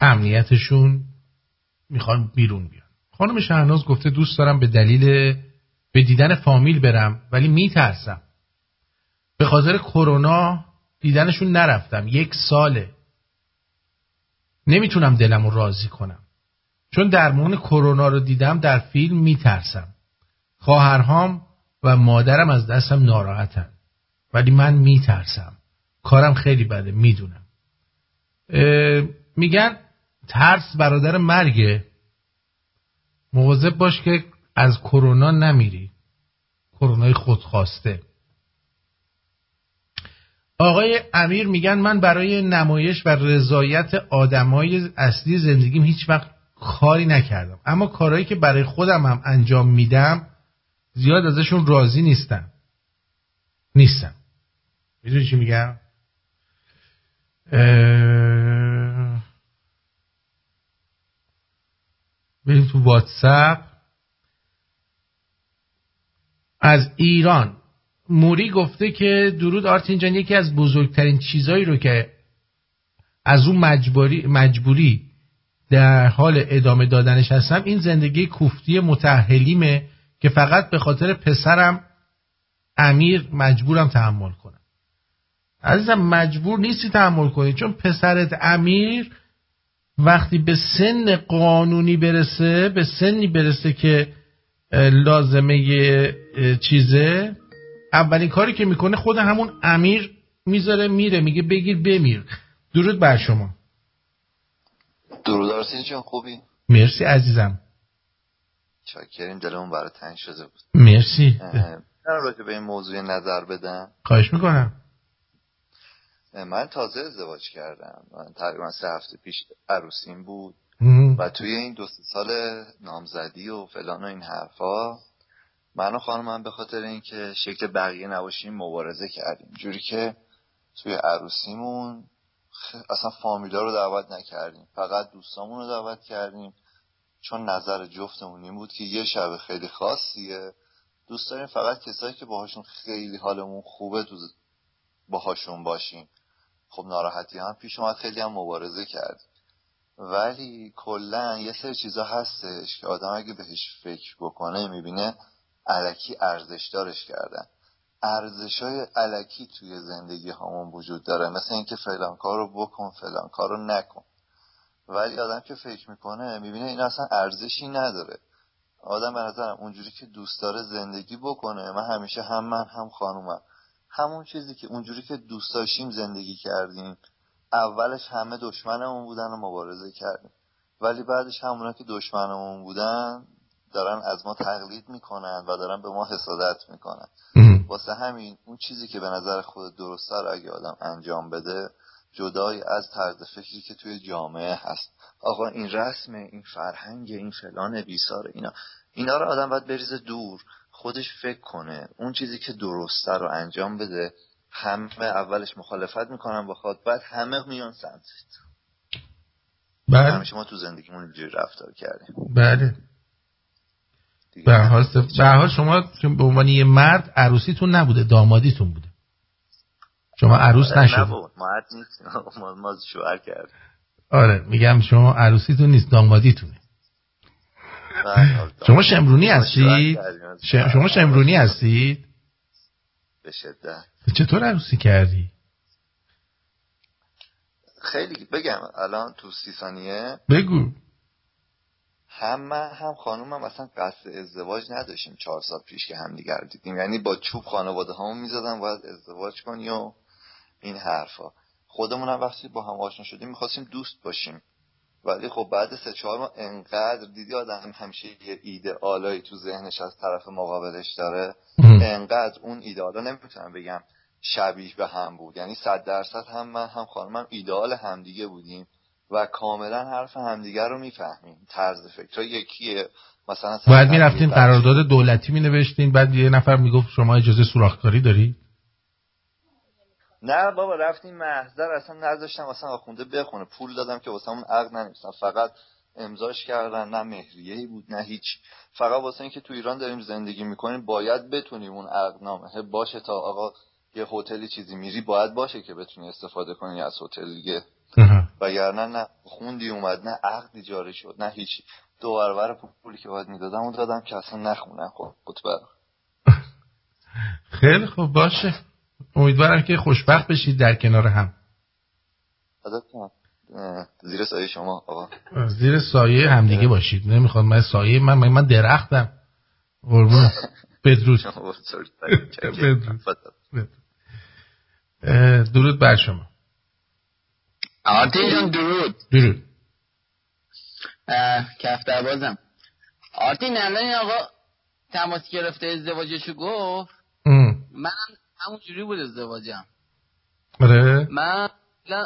Speaker 1: امنیتشون می‌خوان بیرون بیان. خانم شهناز گفته دوست دارم به دلیل به دیدن فامیل برم ولی میترسم. به خاطر کرونا دیدنشون نرفتم. یک ساله. نمی‌تونم دلم راضی کنم. چون درمون کرونا رو دیدم در فیلم میترسم. خواهرهام و مادرم از دستم ناراحتن. ولی من میترسم. کارم خیلی بده می‌دونم. میگن ترس برادر مرگه. مواظب باش که از کرونا نمیری. کرونای خودخواسته. آقای امیر میگن من برای نمایش و رضایت آدمای اصلی زندگیم هیچ وقت کاری نکردم. اما کارهایی که برای خودم هم انجام میدم زیاد ازشون راضی نیستم. نیستم. می‌دونی چی میگم؟ اه... بریم تو واتساپ. از ایران. موری گفته که درود آرتین جان یکی از بزرگترین چیزایی رو که از اون مجبوری, مجبوری در حال ادامه دادنش هستم این زندگی کوفتی متحلیمه که فقط به خاطر پسرم امیر مجبورم تحمل کنم. عزیزم مجبور نیستی تحمل کنی چون پسرت امیر وقتی به سن قانونی برسه به سنی برسه که لازمه چیزه اولین کاری که می‌کنه خود همون امیر می‌ذاره میره میگه بگیر بمیر. درود بر شما.
Speaker 7: درود آرسین جان خوبی؟
Speaker 1: مرسی عزیزم.
Speaker 7: چاکریم دلمون برای تنگ شده بود.
Speaker 1: مرسی.
Speaker 7: رو که به این موضوع نظر بدم.
Speaker 1: خواهش می‌کنم.
Speaker 7: من تازه ازدواج کردم. من تقریبا سه هفته پیش عروسیم بود. و توی این دو سه سال نامزدی و فلان و این حرفا من و خانمم به خاطر اینکه شکل بقیه نباشیم مبارزه کردیم. جوری که توی عروسیمون اصلا فامیلا رو دعوت نکردیم. فقط دوستامون رو دعوت کردیم. چون نظر جفتمون این بود که یه شب خیلی خاصیه. دوست داریم فقط کسایی که باهاشون خیلی حالمون خوبه تو باهاشون باشیم. خب ناراحتی هم پیش اومد خیلی هم مبارزه کردیم. ولی کلا یه سری چیزا هستش که آدم اگه بهش فکر بکنه می‌بینه علکی ارزش دارش کردن. ارزش های علکی توی زندگی همون وجود داره. مثل اینکه فلان کار رو بکن فلان کار رو نکن. ولی آدم که فکر می‌کنه می‌بینه این اصلا ارزشی نداره. آدم به نظرم اونجوری که دوست داره زندگی بکنه. من همیشه هم من هم خانومم. همون چیزی که اونجوری که دوست داشتیم زندگی کردیم. اولش همه دشمنمون بودن و مبارزه کردیم. ولی بعدش همونا که دشمنمون بودن دارن از ما تقلید می‌کنن و دارن به ما حسادت می‌کنن. واسه همین اون چیزی که به نظر خود درسته رو اگه آدم انجام بده جدای از طرز فکری که توی جامعه هست. آقا این رسم این فرهنگ این فلان بیسار اینا اینا رو آدم باید بریزه دور خودش فکر کنه. اون چیزی که درسته رو انجام بده همه اولش مخالفت می‌کنن با خود بعد همه میان سمتت.
Speaker 1: بله.
Speaker 7: همیشه ما تو زندگیمون اینجوری رفتار کردیم.
Speaker 1: بله. به هر حال شما چون به عنوان یه مرد عروسیتون نبوده دامادیتون بوده. شما عروس
Speaker 7: آره،
Speaker 1: نشد
Speaker 7: نبود. *laughs* ما عد نیستیم ما, شوهر کردیم.
Speaker 1: آره میگم شما عروسیتون نیست دامادیتونه.
Speaker 7: بله،
Speaker 1: شما شمرونی هستید؟ شما شمرونی هستید؟
Speaker 7: به شدت.
Speaker 1: چطور عروسی کردی؟
Speaker 7: خیلی بگم الان تو سی ثانیه.
Speaker 1: بگو.
Speaker 7: هم من هم خانومم اصلا قصد ازدواج نداشتیم چهار سال پیش که هم دیگر دیدیم. یعنی با چوب خانواده همون می‌زدن باید ازدواج کنی و این حرفا. خودمون هم وقتی با هم آشنا شدیم می‌خواستیم دوست باشیم. ولی خب بعد سه چهار ماه انقدر دیدی آدم همیشه یه ایده آلایی تو ذهنش از طرف مقابلش داره انقدر اون ایدالا نمی‌تونم بگم شبیه به هم بود. یعنی صد درصد هم من هم خانمم ایدئال همدیگه بودیم. و کاملا حرف همدیگه رو می‌فهمیم. طرز فکر. یکیه مثلا
Speaker 1: باید می‌رفتین قرارداد دولتی می نوشتین بعد یه نفر می‌گفت شما اجازه سوراخکاری داری
Speaker 7: نه بابا رفتیم محضر اصلا نذاشتم اصلا آخونده بخونه. پول دادم که واسه اون عقد ننویسم فقط امضاش کردن. نه مهریه بود نه هیچ. فقط واسه اینکه تو ایران داریم زندگی می‌کنیم باید بتونیم اون عقدنامه. باشه تا آقا یه هتلی چیزی میری باید باشه که بتونی استفاده کنی از هتل دیگه. وگرنه نه خوندی اومد نه عقدی جاری شد نه هیچ دو برابر پولی که باید می‌دادم اون دادم که اصلا نخونن خب
Speaker 1: خیلی خوب باشه. امیدوارم که خوشبخت بشید در کنار هم.
Speaker 7: زیر سایه شما آقا.
Speaker 1: زیر سایه همدیگه باشید. نمی‌خواد من سایه من من, درختم. قربون. بدرود. *laughs* درود بر شما.
Speaker 8: آرتین جان درود.
Speaker 1: درود.
Speaker 8: کفتر بازم. آرتین الان این آقا تماس گرفته ازدواجشو گفت. من همون جوری بود ازدواجم.
Speaker 1: آره.
Speaker 8: من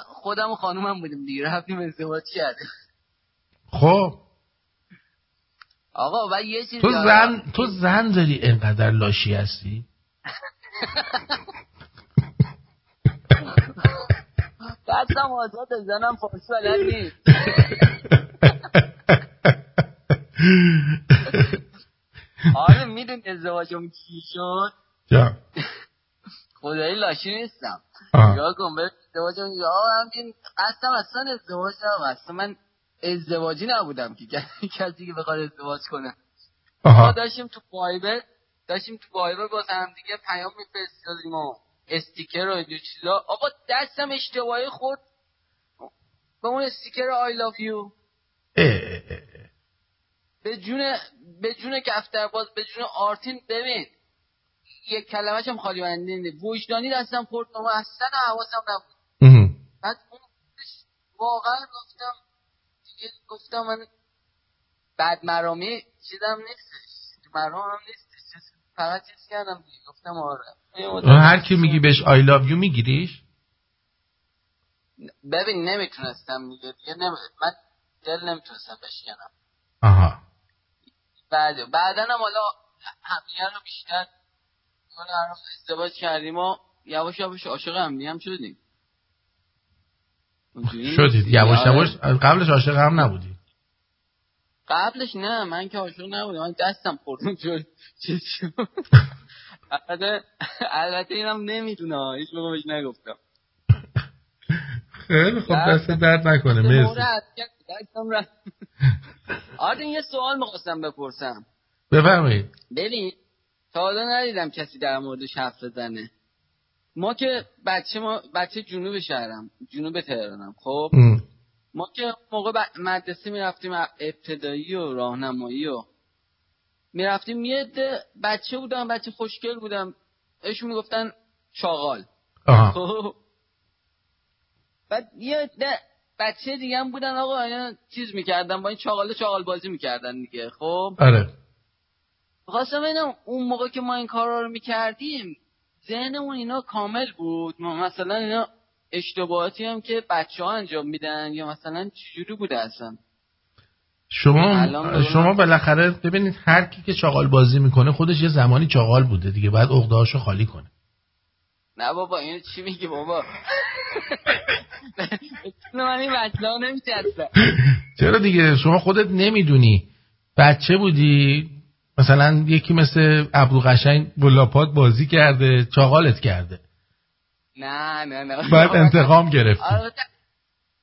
Speaker 8: خودم و خانومم بودیم دیگه رفتیم ازدواج کردیم.
Speaker 1: خب.
Speaker 8: آقا و یه چیز
Speaker 1: تو. زن تو زن داری انقدر لاشی هستی؟ *laughs*
Speaker 8: دستم آزاد زنم فارسی بلد نیست. آره می‌دونی ازدواجم چی شد؟
Speaker 1: جا.
Speaker 8: خدایی لاشی نیستم. نگاه کن به ازدواجم یا همین قصدم اصلا ازدواج نبود. اصلا من ازدواجی نبودم که *laughs* کسی- که بخواد ازدواج کنه. ما
Speaker 1: آها
Speaker 8: داشتیم تو وایبر داشتیم تو وایبر با هم دیگه پیام میفرستادیم و استیکر و چیزا. آقا دستم اشتباهی خود به اون استیکر آی لاف یو به جون به جون کفترباز به جون آرتین ببین. یک کلمه‌ش هم خالی بنده نیست وجدانی دستم پرت و اصلا حواسم نبود. بعد اون واقعا گفتم دیگه گفتم من بعد مرامی چیزم نیستش. مرام هم نیستش. فقط چیز کردم دیگه. گفتم آره.
Speaker 1: هر کی میگی بهش آی لاو یو میگیریش؟
Speaker 8: ببین نمی‌تونستم میگه. نمی... من دل نمی‌تونستم بشکنم.
Speaker 1: آها.
Speaker 8: بعد بعدا هم حالا همدیگه رو بیشتر ازدواج کردیم و یواش یواش عاشق هم هم شدیم.
Speaker 1: شدید. یواش آره. یواش قبلش عاشق هم نبودی.
Speaker 8: قبلش نه من که عاشق نبودم. من دستم خوردم شد *laughs* شد *laughs* البته اینم نمی‌دونه هیچ موقع بهش نگفتم.
Speaker 1: خیلی خب دست درد نکنه مرسی. *laughs*
Speaker 8: آره یه سوال می‌خواستم بپرسم.
Speaker 1: بفرمایید.
Speaker 8: ببین تا حالا ندیدم کسی در موردش حرف بزنه. ما که بچه ما بچه جنوب شهرم جنوب تهرانم خب؟ ما که موقع مدرسه می‌رفتیم ابتدایی و راهنمایی و می‌رفتیم یه بچه بودم بچه خوشگل بودم اشون می‌گفتن چاغال. خب. بعد یه بچه دیگه هم بودن آقا اینا چیز می‌کردن با این چاغال چاغال بازی می‌کردن دیگه خب.
Speaker 1: آره.
Speaker 8: خواستم ببینم اون موقع که ما این کارا رو می‌کردیم ذهنمون اینا کامل بود؟ مثلا اینا اشتباهاتی هم که بچه ها انجام میدن یا مثلا چجوری بوده اصلا؟
Speaker 1: شما شما بالاخره ببینید هر کی که چاغال بازی می‌کنه خودش یه زمانی چاغال بوده دیگه بعد عقده‌هاشو خالی کنه.
Speaker 8: نه بابا این چی میگی بابا؟ من این بچه
Speaker 1: چرا دیگه؟ شما خودت نمی‌دونی. بچه بودی مثلا یکی مثل ابرو قشنگ بلاپات بازی کرده چاقالت کرده.
Speaker 8: نه نه نه.
Speaker 1: بعد انتقام گرفتی.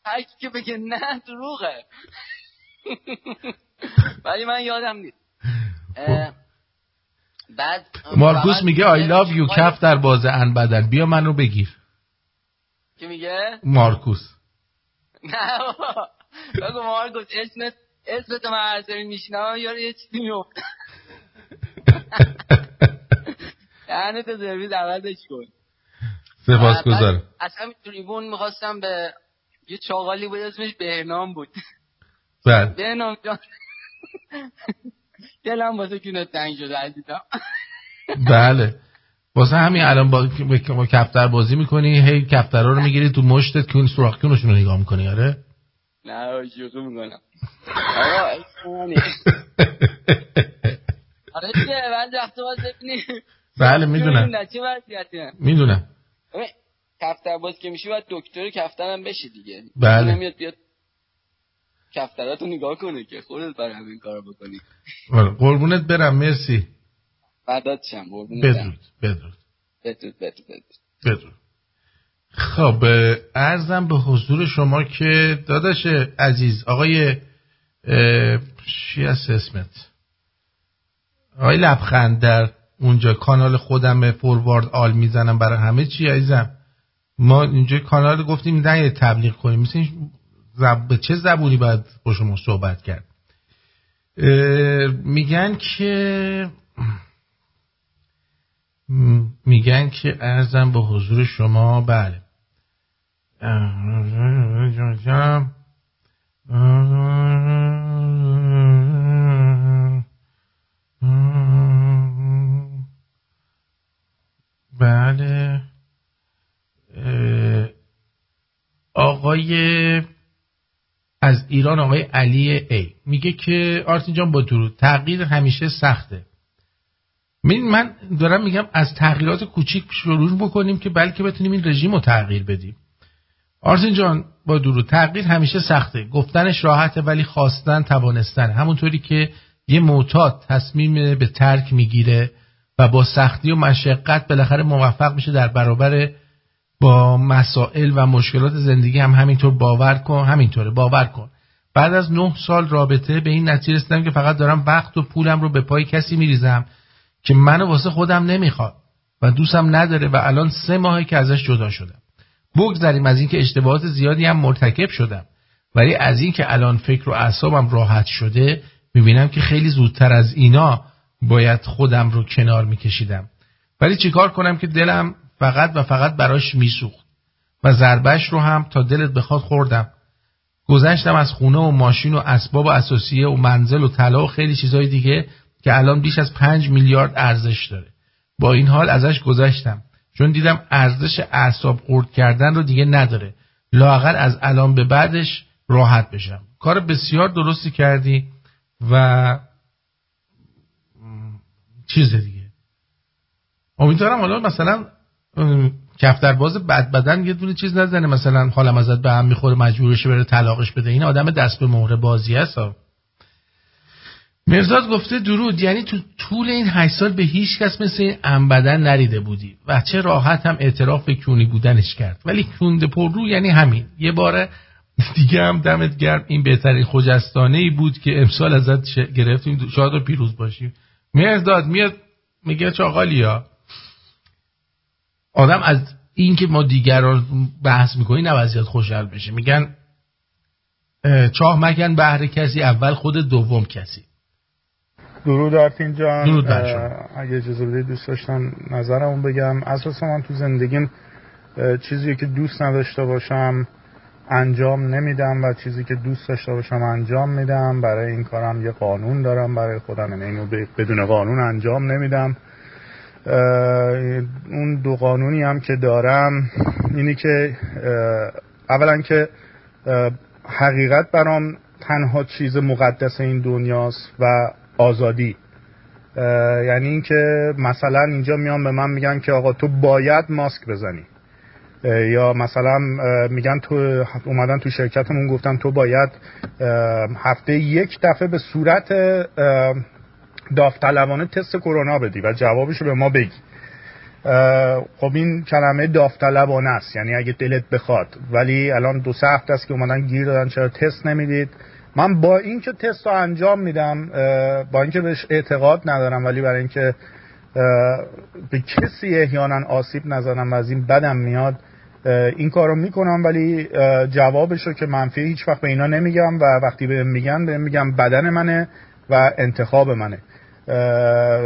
Speaker 8: هر که بگه نه دروغه. *laughs* ولی من یادم نیست. خب. بعد
Speaker 1: مارکوس میگه I love you کف در بازه ان بدن بیا منو بگیر.
Speaker 8: کی میگه؟
Speaker 1: مارکوس.
Speaker 8: نه بگو مارکوس اسمت اسمت من هر سری میشنم یارو یه چیزی میفته یعنی تو سرویس عوضش کن.
Speaker 1: سپاس گذارم
Speaker 8: اصلا تریبون می‌خواستم به یه چاقالی بود اسمش بهنام بود.
Speaker 1: بله.
Speaker 8: بهنام جان. *laughs* دلم واسه کنه تنگ شده عزیزم. *laughs*
Speaker 1: بله. واسه همین الان با, با کفتر بازی می‌کنی هی کفترها رو می‌گیری تو مشتت که اون سراخ کنشون رو نگاه می‌کنی آره؟
Speaker 8: نه شوخی می‌کنم. *laughs* آره دیگه بعد وقت باز ببینی.
Speaker 1: بله می‌دونم. می‌دونم.
Speaker 8: کفتر باز که میشی باید دکتر کفترم بشی دیگه.
Speaker 1: بله.
Speaker 8: کفتراتو نگاه کنه که خودت برای همین کارو بکنی.
Speaker 1: قربونت برم مرسی.
Speaker 8: بعدات شم قربونت
Speaker 1: بدرود بدرود.
Speaker 8: بدرود بدرود
Speaker 1: بدرود. خب ارزم به حضور شما که داداش عزیز آقای چی هست اسمت؟ آقای لبخند در اونجا کانال خودم فوروارد آل می‌زنم برای همه چی عزیزم. ما اینجا کانال گفتیم نه تبلیغ کنیم مثل زب... چه زبونی باید با شما صحبت کرد؟ میگن که میگن که ارزم به حضور شما بله. بله. آقای از ایران آقای علی ای. میگه که آرتین جان با درود. تغییر همیشه سخته. من دارم میگم از تغییرات کوچیک شروع بکنیم که بلکه بتونیم این رژیم رو تغییر بدیم. آرتین جان با درود. تغییر همیشه سخته. گفتنش راحته ولی خواستن توانستن. همونطوری که یه معتاد تصمیم به ترک می‌گیره و با سختی و مشقت بالاخره موفق میشه در برابر با مسائل و مشکلات زندگی هم همینطور باور کن همینطوره باور کن. بعد از نه سال رابطه به این نتیجه رسیدم که فقط دارم وقت و پولم رو به پای کسی میریزم که منو واسه خودم نمی‌خواد و دوستم نداره و الان سه ماهه که ازش جدا شدم. بگذریم از اینکه اشتباهات زیادی هم مرتکب شدم. ولی از اینکه الان فکر و اعصابم راحت شده می‌بینم که خیلی زودتر از اینا باید خودم رو کنار میکشیدم. ولی چیکار کنم که دلم فقط و فقط براش میسوخت. و ضربش رو هم تا دلت بخواد خوردم. گذشتم از خونه و ماشین و اسباب و اساسیه و منزل و طلا و خیلی چیزای دیگه که الان بیش از پنج میلیارد ارزش داره. با این حال ازش گذشتم. چون دیدم ارزش اعصاب خورد کردن رو دیگه نداره. لاغر از الان به بعدش راحت بشم. کار بسیار درستی کردی و چیز دیگه. امیدوارم حالا مثلا کفتر باز بد بدن یه دونه چیز نزنه. مثلا حالم ازت به هم می‌خوره مجبورش بره طلاقش بده. این آدم دست به مهره بازی هست. مرزاد گفته درود. یعنی تو طول این هشت سال به هیچ کس مثل این انبدن نریده بودی و چه راحت هم اعتراف به کونی بودنش کرد. ولی کونده پر رو یعنی همین. یه باره دیگه هم دمت گرم. این بهترین خجستانه ای بود که امسال ازت گرفتیم. شاد و پیروز باشیم. مرزاد میاد میگه چاقالیا آدم از این که ما دیگران بحث می‌کنی نه زیاد خوشحال بشه. میگن چاه مگن بهر کسی اول خود دوم کسی.
Speaker 9: درود آرتین جان.
Speaker 1: درود
Speaker 9: اگه اجازه بدید دوست داشتم نظرمون بگم. اساسا من تو زندگیم چیزی که دوست نداشته باشم انجام نمیدم و چیزی که دوست داشته باشم انجام میدم. برای این کارم یه قانون دارم برای خودم یعنی اینو بدون قانون انجام نمیدم. اون دو قانونی هم که دارم اینی که اولا که حقیقت برام تنها چیز مقدس این دنیاست و آزادی. یعنی اینکه مثلا اینجا میان به من میگن که آقا تو باید ماسک بزنی. یا مثلا میگن تو اومدن تو شرکتمون گفتن تو باید هفته یک دفعه به صورت داوطلبانه تست کرونا بدی و جوابش رو به ما بگی. خب این کلمه داوطلبانه است یعنی اگه دلت بخواد. ولی الان دو سه هفته است که اومدن گیر دادن چرا تست نمی‌دید؟ من با اینکه تست رو انجام میدم با اینکه بهش اعتقاد ندارم ولی برای اینکه به کسی احیانا آسیب نزنم و از این بدم میاد این کارو می‌کنم ولی جوابش رو که منفی هیچ وقت به اینا نمیگم و وقتی به میگن به میگم بدن منه و انتخاب منه.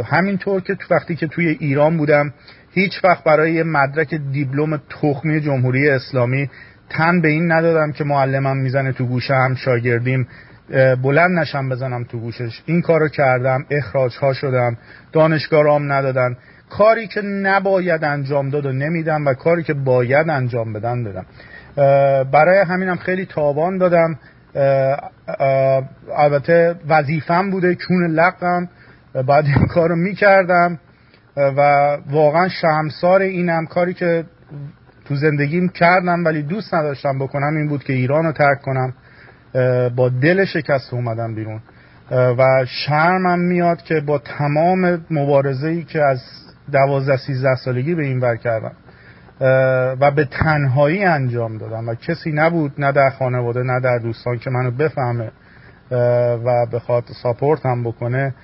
Speaker 9: همینطور که تو وقتی که توی ایران بودم هیچ وقت برای مدرک دیپلم تخمی جمهوری اسلامی تن به این ندادم که معلمم می‌زنه تو گوشه هم شاگردیم بلند نشم بزنم تو گوشش. این کارو کردم اخراج ها شدم دانشگاه رام ندادن. کاری که نباید انجام داد و نمیدم و کاری که باید انجام بدن دادم. برای همینم خیلی تاوان دادم. البته وظیفم بوده کون لقم بعد این کارو می‌کردم و واقعا شمسار اینم. کاری که تو زندگیم کردم ولی دوست نداشتم بکنم این بود که ایران رو ترک کنم. با دل شکست اومدم بیرون. و شرمم میاد که با تمام مبارزه ای که از دوازده سیزده سالگی به این ور کردم و به تنهایی انجام دادم. و کسی نبود نه در خانواده نه در دوستان که منو بفهمه و بخواد ساپورت هم بکنه.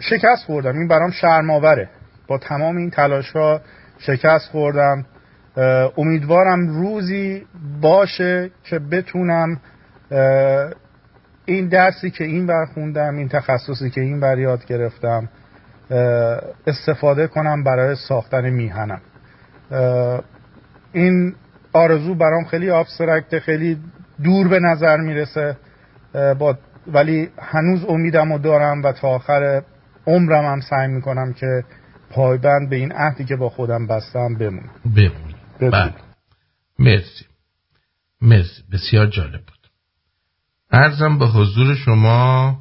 Speaker 9: شکست خوردم. این برام شرماوره با تمام این تلاش ها شکست خوردم. امیدوارم روزی باشه که بتونم این درسی که این بر خوندم این تخصصی که این بر یاد گرفتم استفاده کنم برای ساختن میهنم. این آرزو برام خیلی آبسترکته خیلی دور به نظر می‌رسه. با ولی هنوز امیدم رو دارم و تا آخر عمرم هم سعی می‌کنم که پایبند به این عهدی که با خودم بستم بمونم.
Speaker 1: بمونم. بله. مرسی. مرسی. بسیار جالب بود. ارزم به حضور شما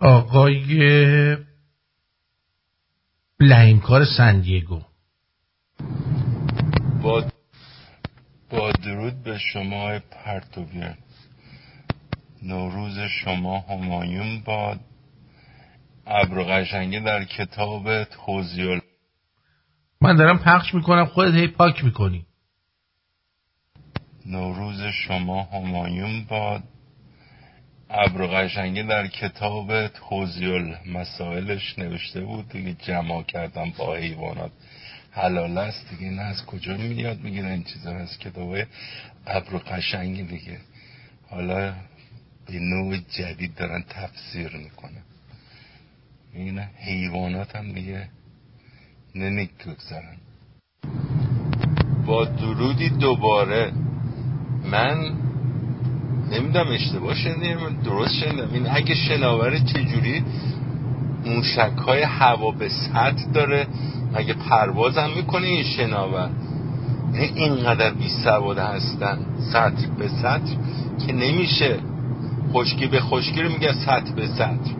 Speaker 1: آقای لحیمکار سندیگو.
Speaker 10: با با درود به شما پرتویان نوروز شما همایون باد. ابر قشنگی در کتاب توزیل
Speaker 1: من دارم پخش می‌کنم خودت هی پاک می‌کنی.
Speaker 10: نوروز شما همایون باد. ابر قشنگی در کتاب توزیل مسائلش نوشته بود. دیگه جمع کردم با حیوانات. حلال است دیگه نه از کجا میاد میگه این چیزا از کتاب ابر قشنگی دیگه. حالا به نوع جدید دارن تفسیر می‌کنه این حیوانات هم دیگه نمی‌گذارن با درودی دوباره من نمی‌دونم اشتباه شنیدم درست شنیدم. این اگه شناور چجوری موشک های هوا به سطح داره مگه پرواز هم می‌کنه این شناور؟ یعنی اینقدر بی سواده هستن سطح به سطح که نمیشه خشکی به خشکی رو میگه سطح به سطح.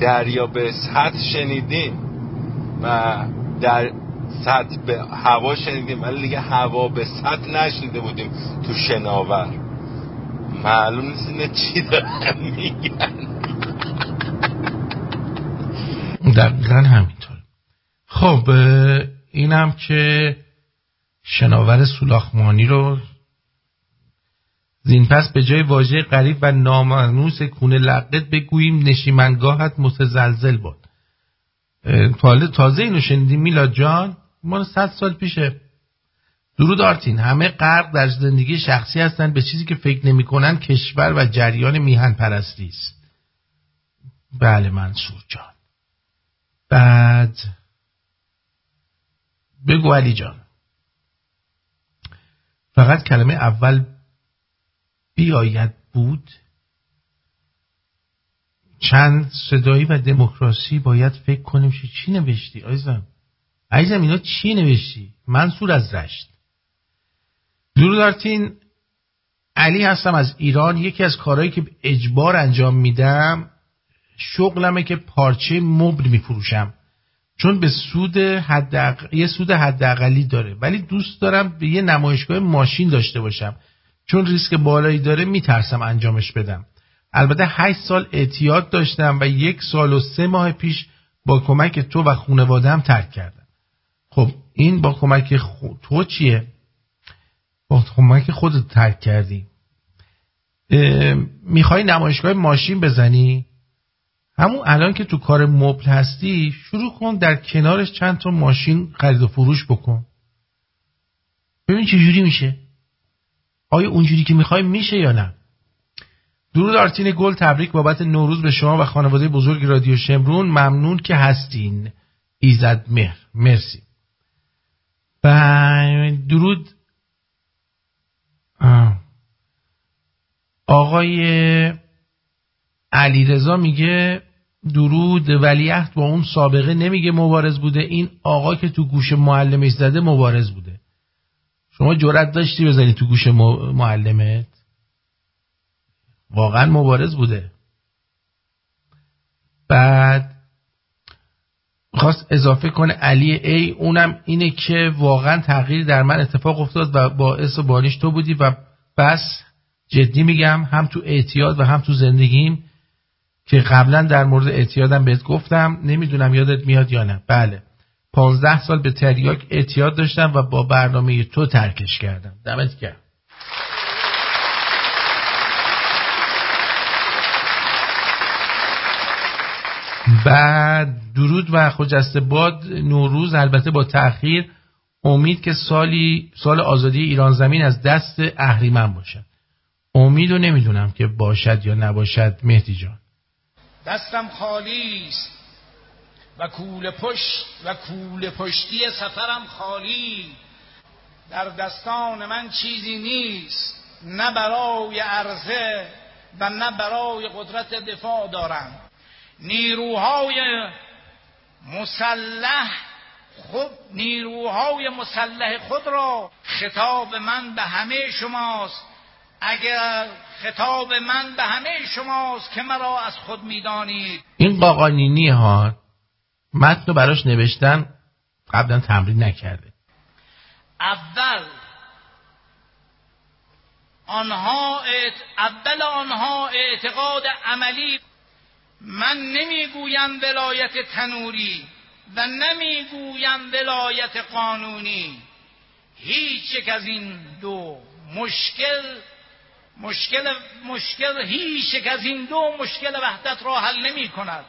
Speaker 10: دریا به سطح شنیدیم و در سطح به هوا شنیدیم ولی دیگه هوا به سطح نشنیده بودیم تو شناور. معلوم نیست اینه چی دارن میگن.
Speaker 1: دقیقا همینطور. خب اینم که شناور سولاخمانی رو زین پس به جای واژه قریب و نامانوس کونه لقت بگوییم نشیمنگاهت متزلزل بود تازه اینو شنیدیم میلاد جان ما صد سال پیشه. درود آرتین همه غرق در زندگی شخصی هستند به چیزی که فکر نمی‌کنن کشور و جریان میهن پرستی است. بله منصور جان. بعد بگو علی جان. فقط کلمه اول بیاید بود؟ چند صدایی و دموکراسی باید فکر کنیم چی نوشتی؟ عزیزم عزیزم اینا چی نوشتی؟ منصور از رشت. درود علی هستم از ایران. یکی از کارهایی که اجبار انجام میدم شغلمه که پارچه مبل میفروشم. چون به سود حد یه سود حداقلی داره. ولی دوست دارم به یه نمایشگاه ماشین داشته باشم. چون ریسک بالایی داره میترسم انجامش بدم. البته هشت سال اعتیاد داشتم و یک سال و سه ماه پیش با کمک تو و خانوادم ترک کردم. خب این با کمک تو چیه؟ با کمک خودت ترک کردی. می‌خوای نمایشگاه ماشین بزنی؟ همون الان که تو کار مبل هستی شروع کن در کنارش چند تا ماشین خرید و فروش بکن. ببین چه جوری میشه. آیا اونجوری که می‌خوای میشه یا نه؟ درود آرتین گل تبریک بابت نوروز به شما و خانواده بزرگ رادیو شمرون. ممنون که هستین. ایزد مهر. مرسی. و درود. آقای علیرضا میگه درود. ولیعهد با اون سابقه نمیگه مبارز بوده. این آقا که تو گوش معلمش زده مبارز بوده. شما جرأت داشتی بزنی تو گوش معلمت؟ واقعا مبارز بوده. بعد خواست اضافه کنه علی ای اونم اینه که واقعا تغییر در من اتفاق افتاد و باعث و بانیش تو بودی و بس جدی میگم هم تو اعتیاد و هم تو زندگیم که قبلا در مورد اعتیادم بهت گفتم. نمی‌دونم یادت میاد یا نه. بله. پانزده سال به تریاک اعتیاد داشتم و با برنامه تو ترکش کردم. دمت گرم. بعد درود و خجسته باد نوروز البته با تأخیر. امید که سالی سال آزادی ایران زمین از دست اهریمن باشد. امید و نمی‌دونم که باشد یا نباشد مهدی جان.
Speaker 11: دستم خالی است. و کول پشت و کول پشتی سفرم خالی. در دستان من چیزی نیست نه برای عرضه و نه برای قدرت دفاع دارم. نیروهای مسلح خود نیروهای مسلح خود را خطاب من به همه شماست. اگر خطاب من به همه شماست که مرا از خود می‌دانید.
Speaker 1: این قاقانینی ها متن براش نوشتن قبلا تمرین نکرده.
Speaker 11: اول آنها اول آنها اعتقاد عملی من نمی‌گویم ولایت تنوری و نمی‌گویم ولایت قانونی. هیچ یک از این دو مشکل مشکل مشکل هیچ یک از این دو مشکل وحدت را حل نمی کند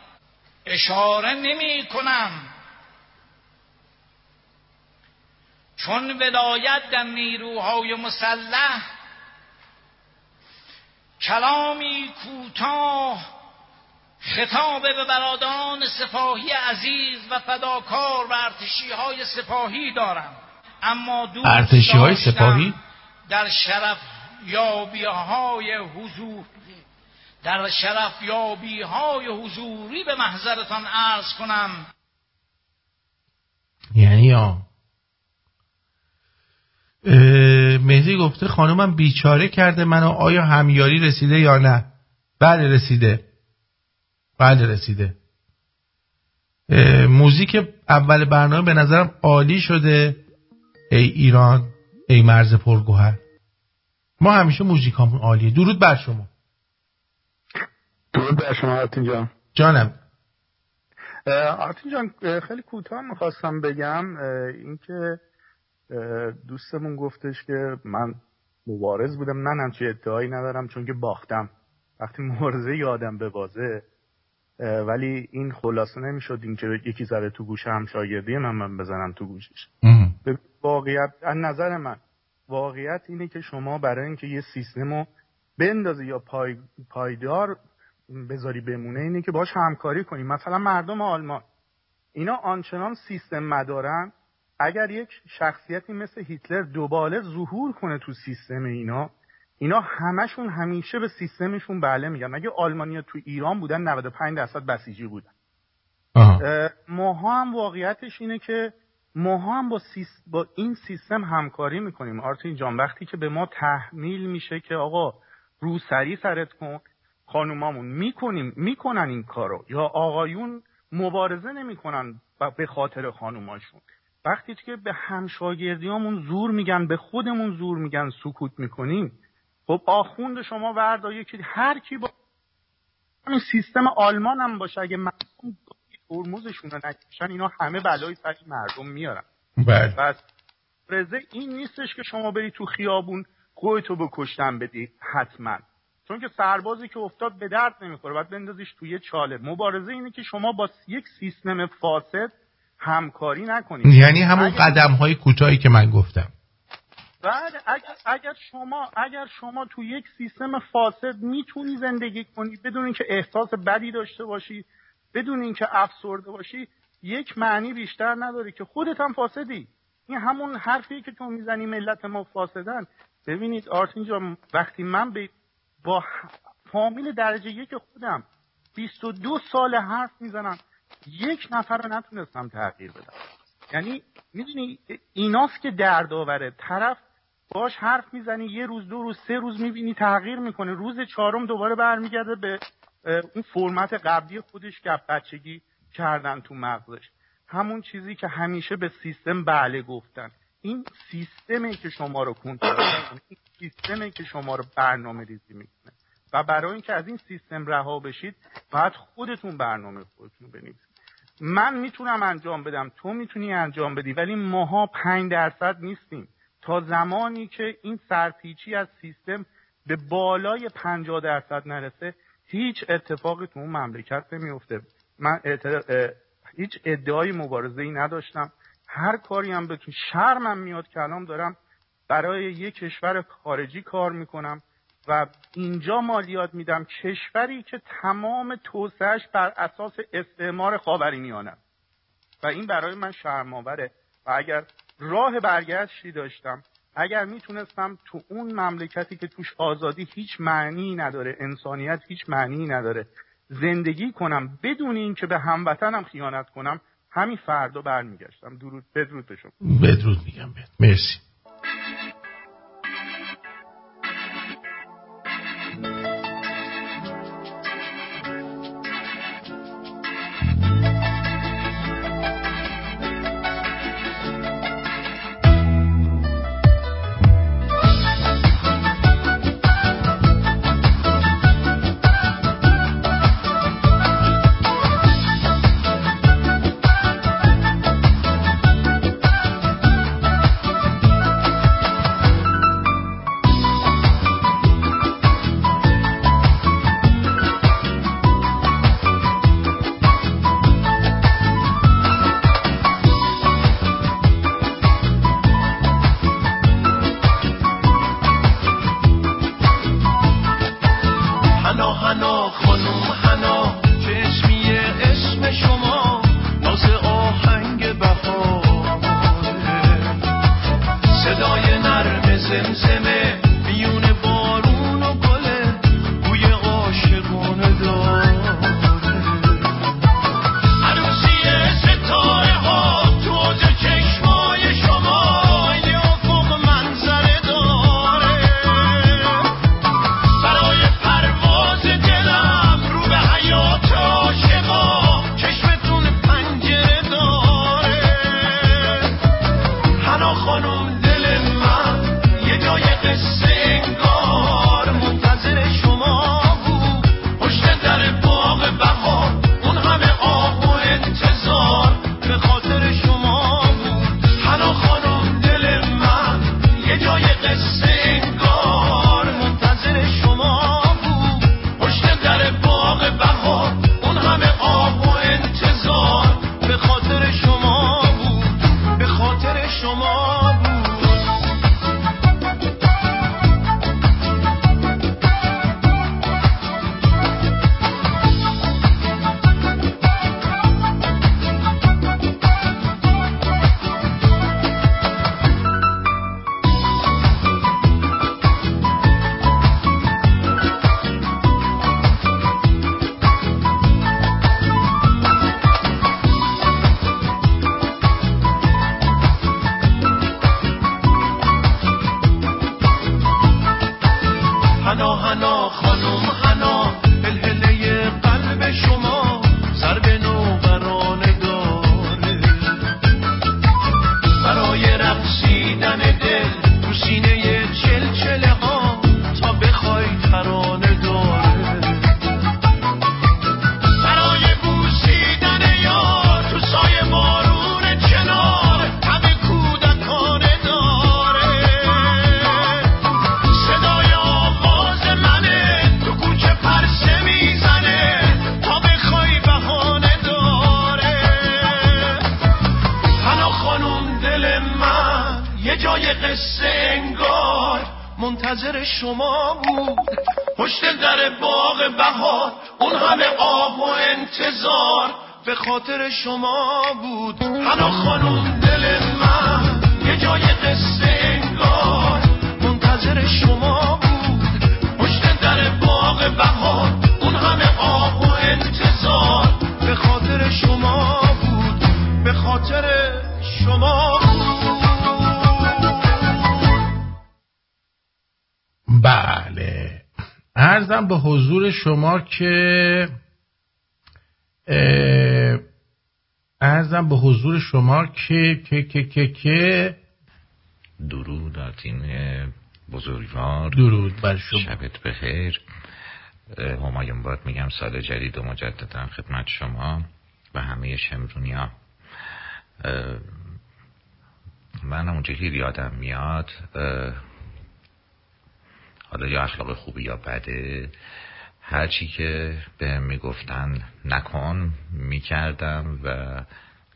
Speaker 11: اشاره نمی کنم. چون ولایت در نیروهای مسلح کلامی کوتاه خطاب به برادران سپاهی عزیز و فداکار و ارتشی های سپاهی دارم. اما
Speaker 1: ارتشی های سپاهی؟
Speaker 11: در شرف یابی های حضور در شرف یابی های حضوری به محضرتان عرض کنم.
Speaker 1: یعنی یا مهدی گفته خانومم بیچاره کرده منو آیا همیاری رسیده یا نه؟ بله رسیده. بله رسیده. موزیک اول برنامه به نظرم عالی شده. ای ایران ای مرز پرگوهر. ما همیشه موزیکامون عالیه. درود بر شما.
Speaker 9: درود بر شما آرتین جان.
Speaker 1: جانم.
Speaker 9: آرتین جان خیلی کوتاه می‌خواستم بگم اینکه دوستمون گفتش که من مبارز بودم من همچی ادعایی ندارم چون که باختم. وقتی مبارزه یادم به بازه ولی این خلاصه نمی‌شد این که یکی زده تو گوش هم شاگردی من من بزنم تو گوشش. واقعیت از نظر من واقعیت اینه که شما برای اینکه یه سیستم رو بندازی یا پای، پایدار بذاری بمونه اینه که باش همکاری کنی مثلا مردم آلمان اینا آنچنان سیستم مدارن اگر یک شخصیتی مثل هیتلر دوباره ظهور کنه تو سیستم اینا اینا همشون همیشه به سیستمشون بله میگن. مگه آلمانیا تو ایران بودن؟ 95 درصد بسیجی بودن. ماها هم واقعیتش اینه که ماها هم با, با این سیستم همکاری می‌کنیم. آرتین جان وقتی که به ما تحمیل میشه که آقا رو سری سرت کن خانومامون می‌کنیم می‌کنن این کارو. یا آقایون مبارزه نمی‌کنن به خاطر خانوماشون. وقتی که به همشاگردیامون زور میگن به خودمون زور میگن سکوت می‌کنیم خب آخوند شما وردا یکی هر کی با همین سیستم آلمان هم باشه. اگه مردم ترمزشون رو نکشن اینا همه بلای سر مردم میارن.
Speaker 1: بله.
Speaker 9: پس رزه این نیستش که شما بری تو خیابون خودتو بکشتن بدی حتما. چون که سربازی که افتاد به درد نمی‌خوره باید بندازیش توی چاله. مبارزه اینه که شما با یک سیستم فاسد همکاری نکنید.
Speaker 1: یعنی همون قدم های کوتاهی که من گفتم.
Speaker 9: بعد اگر, اگر شما اگر شما تو یک سیستم فاسد می‌تونی زندگی کنی بدون اینکه احساس بدی داشته باشی بدون اینکه افسرده باشی یک معنی بیشتر نداره که خودت هم فاسدی. این همون حرفی که تو می‌زنی ملت ما فاسدن. ببینید آرتین جان وقتی من به با فامیل درجه یک خودم 22 سال حرف می‌زنم یک نفر رو نتونستم تغییر بدم. یعنی می‌دونی ایناست که دردآوره. طرف باش حرف می‌زنی یه روز دو روز سه روز می‌بینی تغییر می‌کنه. روز چهارم دوباره برمیگرده به اون فرمت قبلی خودش که بچگی کردن تو مغزش. همون چیزی که همیشه به سیستم بله گفتن. این سیستمی که شما رو کنترل این سیستمی که شما رو برنامه ریزی می‌کنه. و برای اینکه از این سیستم رها بشید باید خودتون برنامه خودتون بنویسید. من می‌تونم انجام بدم تو می‌تونی انجام بدی ولی ماها پنج درصد نیستیم. تا زمانی که این سرپیچی از سیستم به بالای پنجاه درصد نرسه هیچ اتفاقی تو اون مملکت نمیفته من هیچ ادعای مبارزه ای نداشتم. هر کاری هم بتون. شرمم میاد کلام دارم برای یک کشور خارجی کار می‌کنم و اینجا مالیات میدم کشوری که تمام توسعهش بر اساس استعمار خاورمیانه و این برای من شرماوره و اگر راه برگشتی داشتم اگر می‌تونستم تو اون مملکتی که توش آزادی هیچ معنی نداره انسانیت هیچ معنی نداره زندگی کنم بدون اینکه به هموطنم خیانت کنم همین فردا برمیگشتم. درود بدرود به شما.
Speaker 1: بدرود میگم بید. مرسی.
Speaker 12: شما
Speaker 1: که که که که که
Speaker 13: درود آتین بزرگوار.
Speaker 1: درود بر شما.
Speaker 13: شبت بخیر. همایون باد میگم سال جدید و مجددا خدمت شما و همه شمرونیا. من اونجا که یادم میاد حالا یا اخلاق خوبی یا بده هرچی که به می‌گفتن نکن می‌کردم و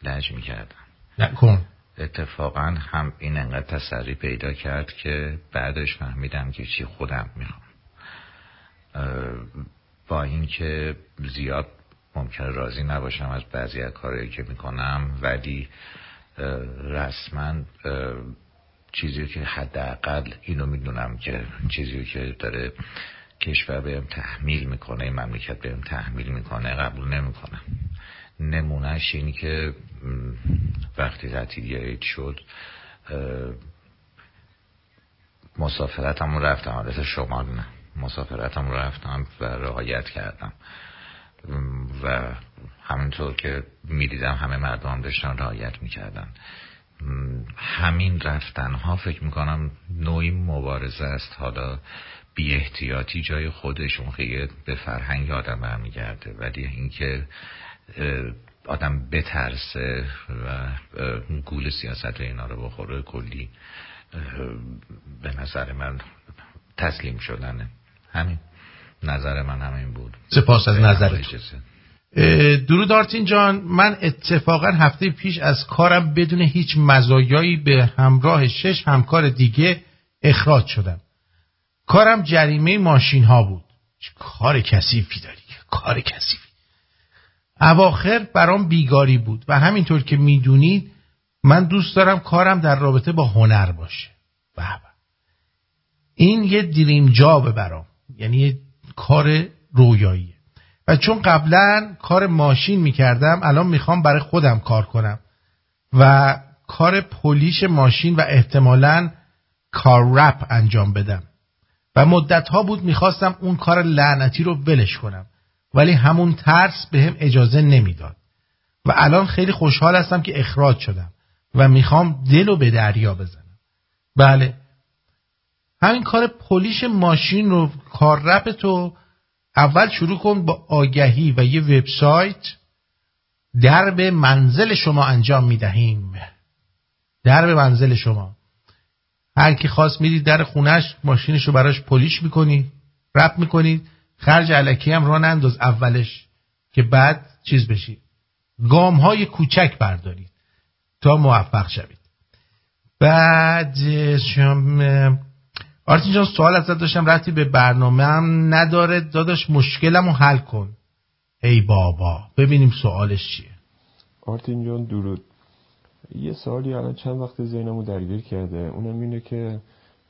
Speaker 13: لج می‌کردم.
Speaker 1: نکن
Speaker 13: اتفاقا هم این انقدر تسری پیدا کرد که بعدش فهمیدم که چی خودم می‌خوام. با اینکه زیاد ممکن راضی نباشم از بعضی از کارهایی که می‌کنم ولی رسما چیزی که حداقل اینو می‌دونم که چیزی که داره کشور بهم تحمیل می‌کنه مملکت بهم تحمیل می‌کنه قبول نمی‌کنم. نمونهش این که وقتی تعطیلی عید شد مسافرتم رفتم. حالت شمال نه. مسافرتم رفتم و رعایت کردم. و همینطور که می‌دیدم همه مردم داشتن رعایت می‌کردن. همین رفتن ها فکر می‌کنم نوعی مبارزه است. حالا بی احتیاطی جای خودش اون خیلی به فرهنگ آدم برمیگرده ولی اینکه آدم بترسه و گول سیاست اینا رو بخوره کلی به نظر من تسلیم شدنه. همین. نظر من همین بود.
Speaker 1: سپاس از نظرت درود آرتین جان. من اتفاقا هفته پیش از کارم بدون هیچ مزایایی به همراه شش همکار دیگه اخراج شدم. کارم جریمه ماشین ها بود کار کثیفی داری؟ کار کثیفی. اواخر برام بیگاری بود و همینطور که می‌دونید من دوست دارم کارم در رابطه با هنر باشه. بابا این یه دریم جابه برام. یعنی یه کار رویاییه و چون قبلا کار ماشین می‌کردم الان می‌خوام برای خودم کار کنم. و کار پولیش ماشین و احتمالا کار رپ انجام بدم. و مدت ها بود می‌خواستم اون کار لعنتی رو ولش کنم. ولی همون ترس به هم اجازه نمی‌داد. و الان خیلی خوشحال هستم که اخراج شدم و می‌خوام دل رو به دریا بزنم. بله. همین کار پلیش ماشین رو کار رپ تو اول شروع کن با آگهی و یه وبسایت درب منزل شما انجام می‌دهیم. درب منزل شما. هر کی خواست می‌دید در خونش ماشینشو براش پلیش می‌کنید رپ می‌کنید خرج علکی هم را ننداز اولش که بعد چیز بشید گام های کوچک بردارید تا موفق شوید. بعد شما آرتین جان سوال ازت داشتم رفتی به برنامه هم نداره. داداش مشکلم رو حل کن. ای بابا ببینیم سوالش چیه.
Speaker 14: آرتین جان درود. یه سوالی الان چند وقت ذهنمو درگیر کرده. اونم اینه که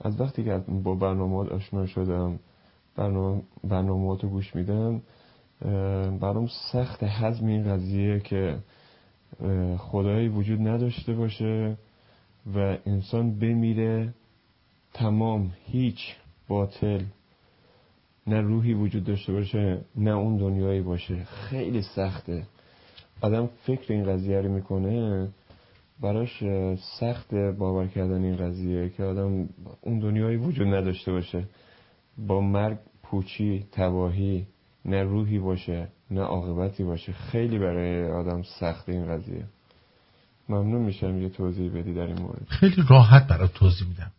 Speaker 14: از وقتی که با برنامه آشنا شدم برنامه, رو گوش میدم برام سخت حزم این قضیه که خدایی وجود نداشته باشه و انسان بمیره تمام هیچ باطل نه روحی وجود داشته باشه نه اون دنیایی باشه. خیلی سخته. آدم فکر این قضیه رو می‌کنه براش سخت باور کردن این قضیه که آدم اون دنیایی وجود نداشته باشه. با مرگ پوچی تباهی نه روحی باشه نه عاقبتی باشه. خیلی برای آدم سخت این قضیه. ممنون میشم یه توضیح بدی در این مورد.
Speaker 1: خیلی راحت برای توضیح میدم.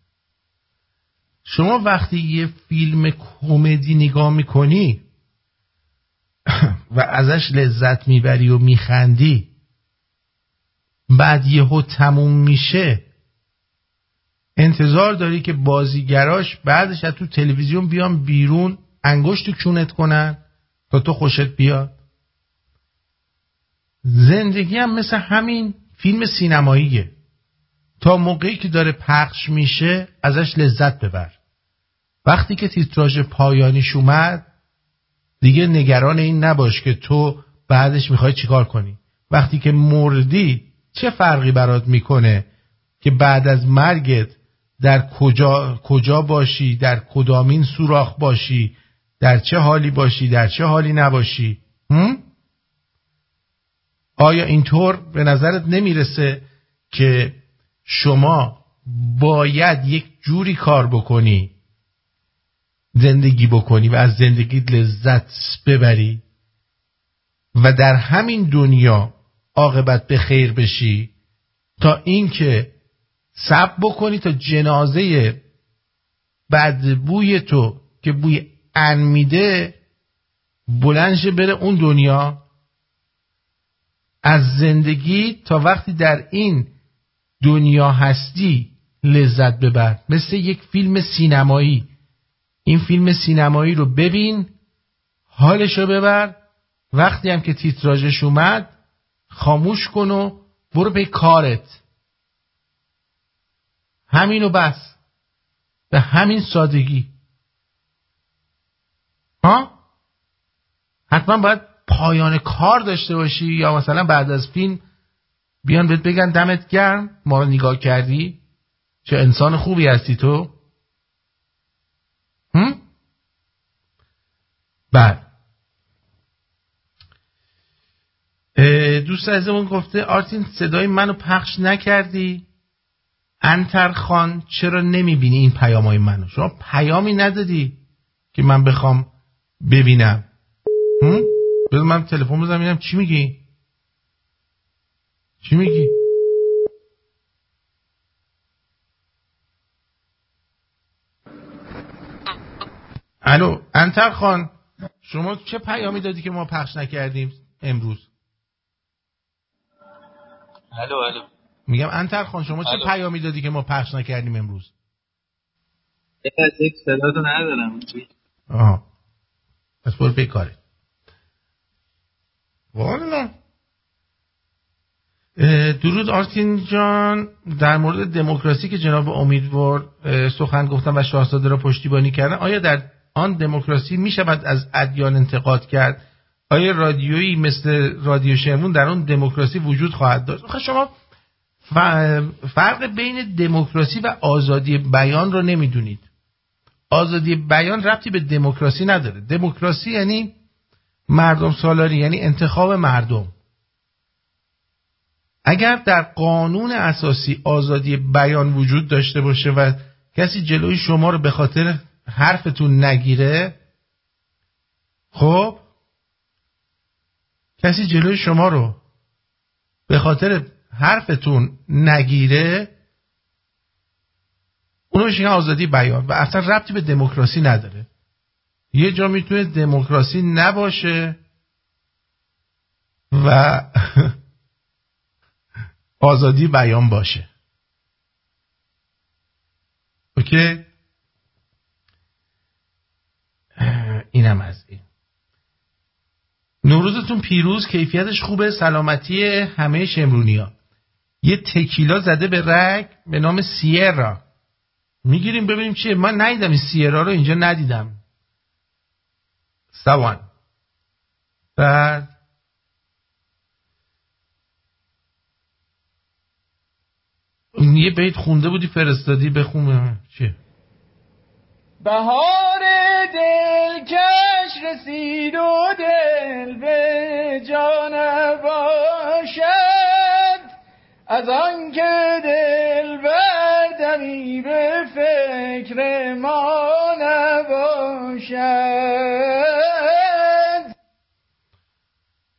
Speaker 1: شما وقتی یه فیلم کمدی نگاه می‌کنی *clears throat* و ازش لذت می‌بری و میخندی بعد یهو تموم میشه انتظار داری که بازیگراش بعدش از تو تلویزیون بیان بیرون انگشت کونت کنن تا تو خوشت بیاد؟ زندگی هم مثل همین فیلم سینماییه. تا موقعی که داره پخش میشه ازش لذت ببر. وقتی که تیتراژ پایانیش اومد دیگه نگران این نباش که تو بعدش می‌خوای چیکار کنی. وقتی که مردی چه فرقی برات می‌کنه که بعد از مرگت در کجا, کجا باشی در کدامین سوراخ باشی در چه حالی باشی در چه حالی نباشی هم؟ آیا اینطور به نظرت نمی‌رسه که شما باید یک جوری کار بکنی زندگی بکنی و از زندگی لذت ببری و در همین دنیا عاقبت به خیر بشی تا اینکه سب بکنی تا جنازه بدبوی تو که بوی ان میده بلنشه بره اون دنیا. از زندگی تا وقتی در این دنیا هستی لذت ببر. مثل یک فیلم سینمایی. این فیلم سینمایی رو ببین حالشو ببر. وقتی هم که تیتراژش اومد خاموش کن و برو به کارت. همینو بس. به همین سادگی. ها؟ حتما باید پایان کار داشته باشی یا مثلا بعد از فیلم بیان بهت بگن دمت گرم ما رو نگاه کردی؟ چه انسان خوبی هستی تو؟ هم؟ بعد. دوست عزیزمون گفته آرتین صدای منو پخش نکردی؟ انتر خان چرا نمی‌بینی این پیام های منو؟ شما پیامی ندادی که من بخوام ببینم. بذار من تلفن بزنم چی میگی؟ چی میگی؟ الو انتر خان شما چه پیامی دادی که ما پخش نکردیم امروز؟
Speaker 15: الو الو.
Speaker 1: میگم انتر خان شما چه پیامی دادی که ما پخش نکردیم امروز؟
Speaker 15: یک صدا تو ندارم.
Speaker 1: آها. پس برو بکاره والا. درود آرتین جان. در مورد دموکراسی که جناب امیدوار سخن گفتن و شاهزاده را پشتیبانی کردن آیا در آن دموکراسی می شود از ادیان انتقاد کرد؟ آیا رادیویی مثل رادیو شمرون در اون دموکراسی وجود خواهد داشت؟ شما فرق بین دموکراسی و آزادی بیان رو نمی‌دونید. آزادی بیان ربطی به دموکراسی نداره. دموکراسی یعنی مردم سالاری یعنی انتخاب مردم. اگر در قانون اساسی آزادی بیان وجود داشته باشه و کسی جلوی شما رو به خاطر حرفتون نگیره خب کسی جلوی شما رو به خاطر حرفتون نگیره اونو میشه آزادی بیان و اصلا ربطی به دموکراسی نداره. یه جا می‌تونه دموکراسی نباشه و *laughs* آزادی بیان باشه. اوکی؟ اینم از این. نوروزتون پیروز کیفیتش خوبه سلامتی همه شمرونی یه تکیلا زده به رگ به نام سیرا. می‌گیریم ببینیم چیه. من ندیدم این سیرا رو اینجا ندیدم. سوان. بعد یه بیت خونده بودی فرستادی بخون چیه؟
Speaker 16: بهار دلکش رسید و دل به جان باشد از آن که دل بردمی به فکر ما نباشد.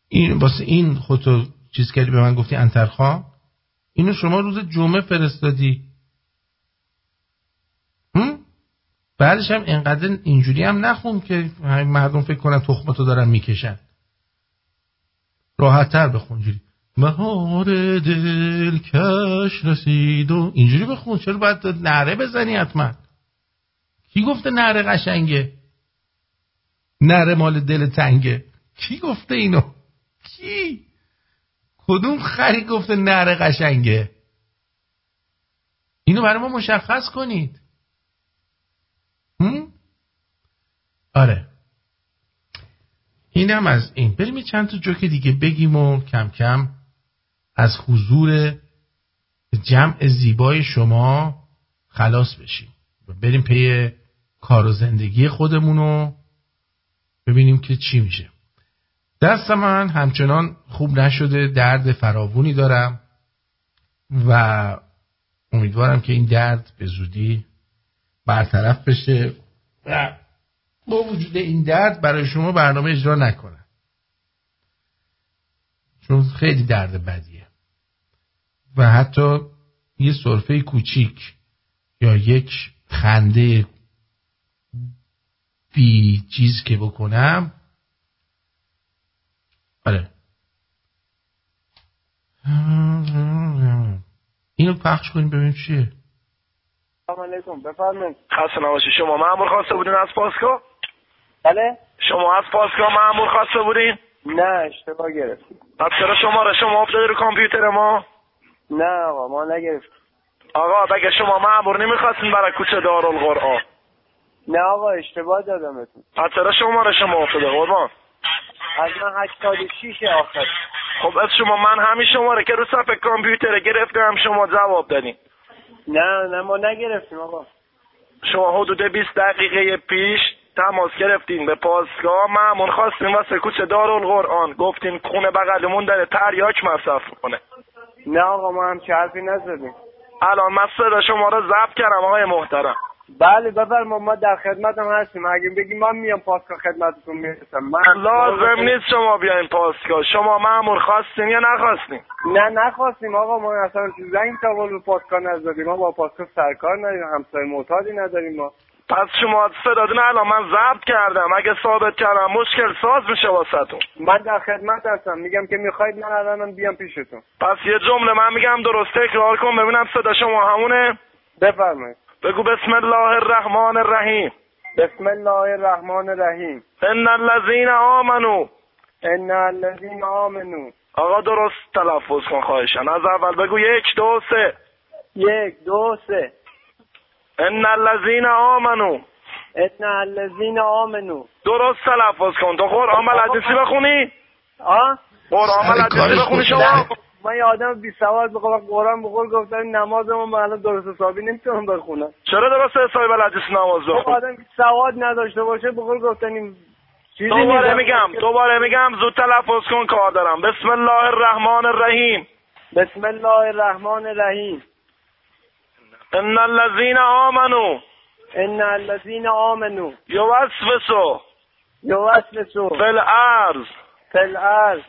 Speaker 1: این واسه این خودتو چیز کردی به من گفتی انترخواه اینو شما روز جمعه فرستادی. بعدش هم اینقدر اینجوری هم نخون که مردم فکر کنن تخمتو دارن می‌کشن. راحت تر بخون جوری. مهار دل کش رسید و اینجوری بخون چرا باید نره بزنی حتما؟ کی گفته نره قشنگه؟ نره مال دل تنگه. کی گفته اینو؟ کی؟ کدوم خری گفته نره قشنگه؟ اینو برای ما مشخص کنید. هم؟ آره. اینم از این. بریم چند تا جوک دیگه بگیم و کم کم از حضور جمع زیبای شما خلاص بشیم. و بریم پی کار و زندگی خودمونو ببینیم که چی میشه. دست من همچنان خوب نشده درد فراوونی دارم و امیدوارم که این درد به زودی برطرف بشه و با وجود این درد برای شما برنامه اجرا نکنم. چون خیلی درد بدیه. و حتی یه صرفه کوچیک یا یک خنده بی چیز که بکنم. آره. اینو پخش کنیم ببینیم چیه.
Speaker 17: سلام علیکم بفرمایید.
Speaker 18: خسته نباشید شما مامور خواسته بودین از پاسکو
Speaker 17: بله.
Speaker 18: شما از پاسکو مامور خواسته بودین؟
Speaker 17: نه اشتباه گرفتیم.
Speaker 18: پس چرا شماره شما افتاده رو کامپیوتر ما؟
Speaker 17: نه آقا ما نگرفتیم.
Speaker 18: آقا بگه شما مامور نمی‌خواستین برای کوچه دارالقرآن؟
Speaker 17: نه آقا اشتباه دادمتون.
Speaker 18: چرا شماره شما افتاده قربان؟
Speaker 17: از من 86 آخر.
Speaker 18: خب از شما من همین شماره که رو صفحه کامپیوتر گرفتم شما جواب دادین.
Speaker 17: نه نه ما نگرفتیم آقا.
Speaker 18: شما حدود 20 دقیقه پیش تماس گرفتین به پاسگاه. معمون خواستین واسه کوچه دارالقرآن. گفتین خونه بغلمون داره تریاک مصرف کنه
Speaker 17: نه آقا ما هم چه حرفی نزدیم.
Speaker 18: الان من صدا شما رو ضبط کردم آقای محترم.
Speaker 17: بله بفرما ما در خدمت هم هستیم. اگه بگیم من میام پاسگاه خدمتتون می‌رسم. من
Speaker 18: لازم نیست شما بیاین پاسگاه شما مامور خواستین یا نخواستین؟
Speaker 17: نه نخواستیم آقا. ما اصلا زنگ تا به پاسگاه نزدیم. ما با پاسگاه سرکار نداریم. همسایه معتادی نداریم ما.
Speaker 18: پس شما صداتون الان من ضبط کردم. اگه ثابت کردم مشکل ساز میشه واسهتون.
Speaker 17: من در خدمت هستم. میگم که می‌خواید من الان بیام پیشتون.
Speaker 18: پس یه جمله من میگم درست تکرار کن ببینم صدا شما همونه.
Speaker 17: بفرمایید.
Speaker 18: بگو بسم الله الرحمن الرحیم.
Speaker 17: بسم الله الرحمن الرحیم.
Speaker 18: ان الذين آمنوا
Speaker 17: ان الذين آمنوا
Speaker 18: آقا درست تلفظ کن خواهشن از اول بگو یک دو سه.
Speaker 17: یک دو سه.
Speaker 18: ان الذين آمنوا
Speaker 17: ان الذين آمنوا
Speaker 18: درست تلفظ کن. تو قرآن بلدیسی بخونی؟
Speaker 17: آه؟
Speaker 18: قرآن بلدیسی بخونی شما؟
Speaker 17: من یه آدم بی سواد بخوام قرآن بخور گفتن نمازمو من الان درست حسابی نمی‌تونم بخونم.
Speaker 18: چرا درست حسابی بلد نیست نماز
Speaker 17: خب
Speaker 18: بخون
Speaker 17: آدم بی سواد نداشته باشه بخور گفتن چیزی
Speaker 18: دوباره. میگم دوباره میگم زود تلفظ کن کار دارم. بسم الله الرحمن الرحیم.
Speaker 17: بسم الله الرحمن الرحیم.
Speaker 18: ان الذين آمنوا
Speaker 17: ان الذين آمنوا
Speaker 18: یوسوسوا
Speaker 17: یوسوسوا
Speaker 18: فی الارض
Speaker 17: فی الارض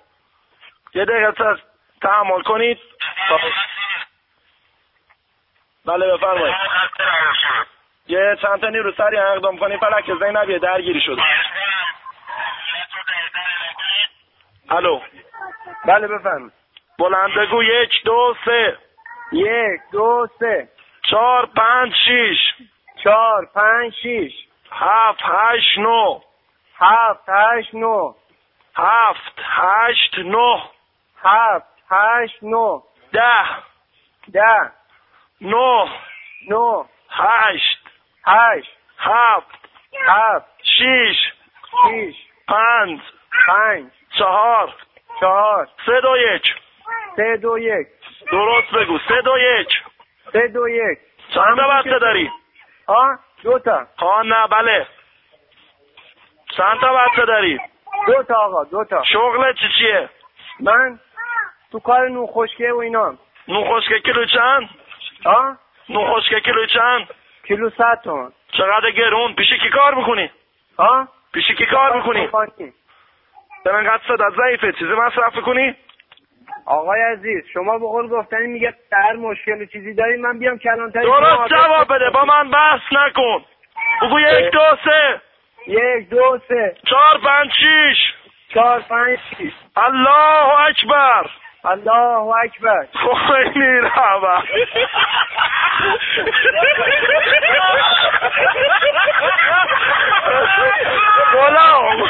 Speaker 18: یه دقیقه تحمل کنید. بله بفرمایید. یه چند تا نیرو سریع اقدام کنید. فلک زینبیه درگیری شده. الو.
Speaker 17: بله بفرمایید.
Speaker 18: بلند بگو. یک دو سه.
Speaker 17: یک دو سه.
Speaker 18: چهار پنج شیش.
Speaker 17: چهار پنج شیش.
Speaker 18: هفت هشت نو.
Speaker 17: هفت هشت نو.
Speaker 18: هفت هشت نو.
Speaker 17: هفت هشت نو.
Speaker 18: ده.
Speaker 17: ده.
Speaker 18: نو.
Speaker 17: نو.
Speaker 18: هشت.
Speaker 17: هشت.
Speaker 18: هفت.
Speaker 17: هفت.
Speaker 18: شیش.
Speaker 17: شیش.
Speaker 18: پنج.
Speaker 17: پنج.
Speaker 18: چهار.
Speaker 17: چهار.
Speaker 18: سه دو یک.
Speaker 17: سه دو یک.
Speaker 18: درست بگو. سه دو یک.
Speaker 17: سه دو یک
Speaker 18: چند بچه داری؟
Speaker 17: آه دو تا
Speaker 18: آه نه بله چند تا بچه داری؟
Speaker 17: دو تا آقا دو تا
Speaker 18: شغل چی چیه؟
Speaker 17: من تو کار نو خشکه و اینا
Speaker 18: نو خشکه کیلو چند؟
Speaker 17: آه
Speaker 18: نو خشکه کیلو چند؟
Speaker 17: کیلو صد تومن
Speaker 18: چقدر گرون؟ پیش کی کار می‌کنی؟
Speaker 17: آه
Speaker 18: پیش کی کار می‌کنی؟ به من قد صدت ضعیفه چیزی مصرف می‌کنی؟
Speaker 17: آقای عزیز شما به قول گفتنی میگه هر مشکل چیزی داری من بیام کلانتری
Speaker 18: درست جواب بده با من بحث نکن. بگو یک دو سه.
Speaker 17: یک دو سه.
Speaker 18: چهار پنج شیش.
Speaker 17: چهار پنج شیش.
Speaker 18: الله اکبر.
Speaker 17: الله اکبر.
Speaker 18: خیلی رابع غلام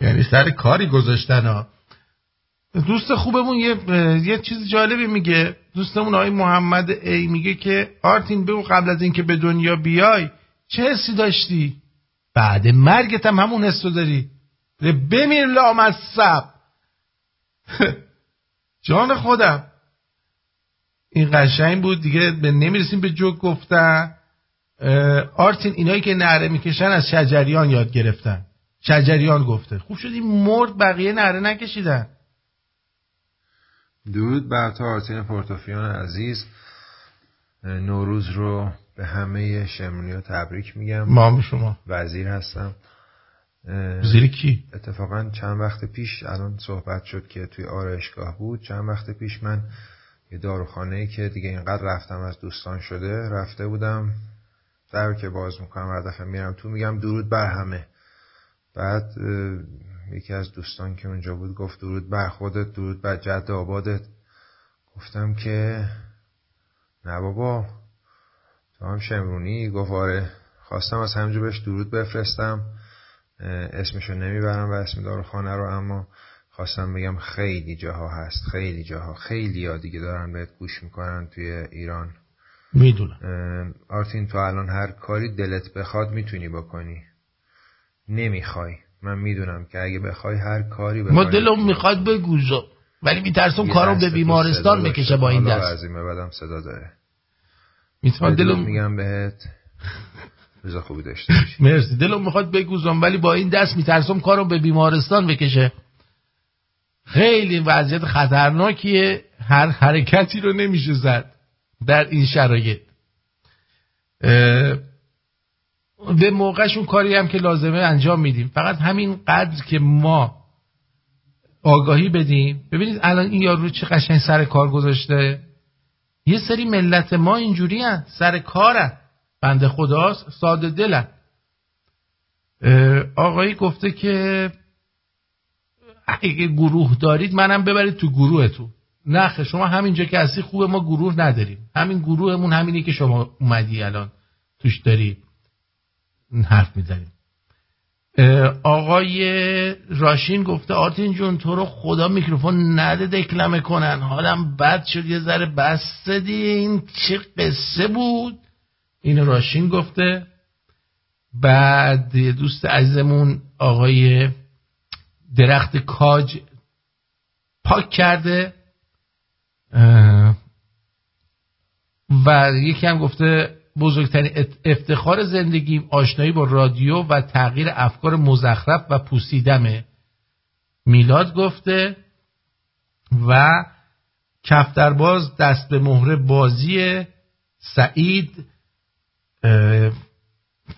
Speaker 19: یعنی سر کاری گذاشتن ها. دوست خوبمون یه یه چیز جالبی میگه. دوستمون آقای محمد ای میگه که آرتین بگو قبل از اینکه به دنیا بیای چه حسی داشتی؟ بعد مرگت هم همون حسو داری. بمیر لامصب. *laughs* جان خودم. این قشنگ بود دیگه به نمی‌رسیم به جوک گفتن. آرتین اینایی که نهره می‌کشن از شجریان یاد گرفتن. شجریان گفته. خوب شدی مرد بقیه نهره نکشیدن.
Speaker 20: درود بر تو آرتین پورتوفیان عزیز. نوروز رو به همه شمرونی ها تبریک میگم.
Speaker 19: ما شما.
Speaker 20: وزیر هستم.
Speaker 19: وزیر کی؟
Speaker 20: اتفاقا چند وقت پیش الان صحبت شد که توی آرایشگاه بود. چند وقت پیش من یه داروخانه که دیگه اینقدر رفتم از دوستان شده رفته بودم. در که باز می‌کنم هر دفعه میرم تو میگم درود بر همه. بعد یکی از دوستان که اونجا بود گفت درود بر خودت درود بر جد آبادت. گفتم که نه بابا تو هم شمرونی؟ گفت آره. خواستم از همجا بهش درود بفرستم. اسمشو نمی‌برم و اسم داروخانه رو اما خواستم بگم خیلی جاها هست خیلی جاها خیلی ها دیگه دارن بهت گوش می‌کنن توی ایران.
Speaker 19: می‌دونم.
Speaker 20: آرتین تو الان هر کاری دلت بخواد می‌تونی بکنی. نمی‌خوای. من می‌دونم که اگه بخوای هر کاری بخوای
Speaker 1: ما دلم می‌خواد بگوزم. ولی میترسم کارو به بیمارستان بکشه با این دست.
Speaker 20: عظیمه بدم صدا داره.
Speaker 1: می‌تونم دلم
Speaker 20: میگم بهت. روز خوبی داشته *laughs* باشی.
Speaker 1: مرسی. دلم می‌خواد بگوزم ولی با این دست میترسم کارو به بیمارستان بکشه. خیلی وضعیت خطرناکیه. هر حرکتی رو نمیشه زد در این شرایط. به موقعشون کاری هم که لازمه انجام میدیم. فقط همین قدر که ما آگاهی بدیم. ببینید الان این یارو چه قشنگ سر کار گذاشته. یه سری ملت ما اینجوری هن. سر کارن. بنده خداست ساده دلن. آقایی گفته که اگه گروه دارید منم ببرید تو گروهتون. نخه شما همینجا که هستی خوبه ما گروه نداریم. همین گروهمون همینی که شما اومدی الان توش داری حرف می‌زنیم. آقای راشین گفته آرتین جون تو رو خدا میکروفون نده دکلمه کنن. حالم بد شد یه ذره بس دی این چه قصه بود؟ این راشین گفته. بعد دوست عزیزمون آقای درخت کاج پاک کرده. و یکی هم گفته بزرگترین افتخار زندگیم آشنایی با رادیو و تغییر افکار مزخرف و پوسیدمه میلاد گفته و کفترباز دست به مهره بازی سعید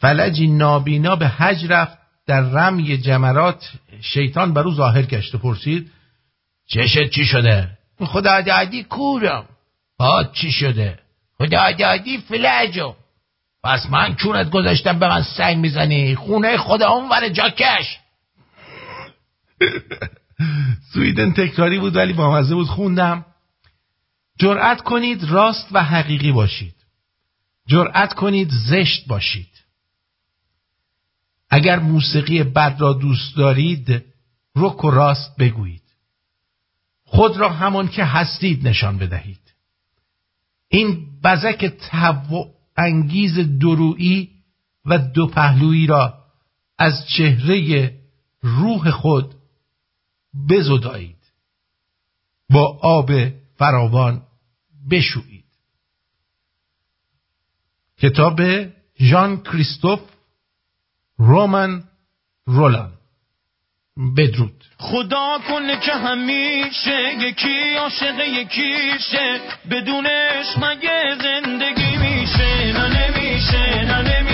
Speaker 1: فلجی نابینا به حج رفت در رمی جمرات شیطان بر او ظاهر گشت و پرسید چشت چی شده؟ خدا دادی کورم. باد چی شده؟ خدا دادی فلجو. پس من چونت گذاشتم به من سنگ می‌زنی؟ خونه خدا اون جاکش.
Speaker 19: سویدن تکراری بود ولی با مزه بود. خوندم. جرأت کنید راست و حقیقی باشید. جرأت کنید زشت باشید. اگر موسیقی بد را دوست دارید رک و راست بگویید. خود را همان که هستید نشان بدهید. این بزک تهوع انگیز درویی و دو پهلویی را از چهره روح خود بزدایید. با آب فراوان بشویید. کتاب ژان کریستوف رومن رولان بدرود.
Speaker 12: خدا کنه که همیشه یکی عاشق یکیشه. بدونش مگه زندگی میشه؟ نه نمیشه نه نمیشه.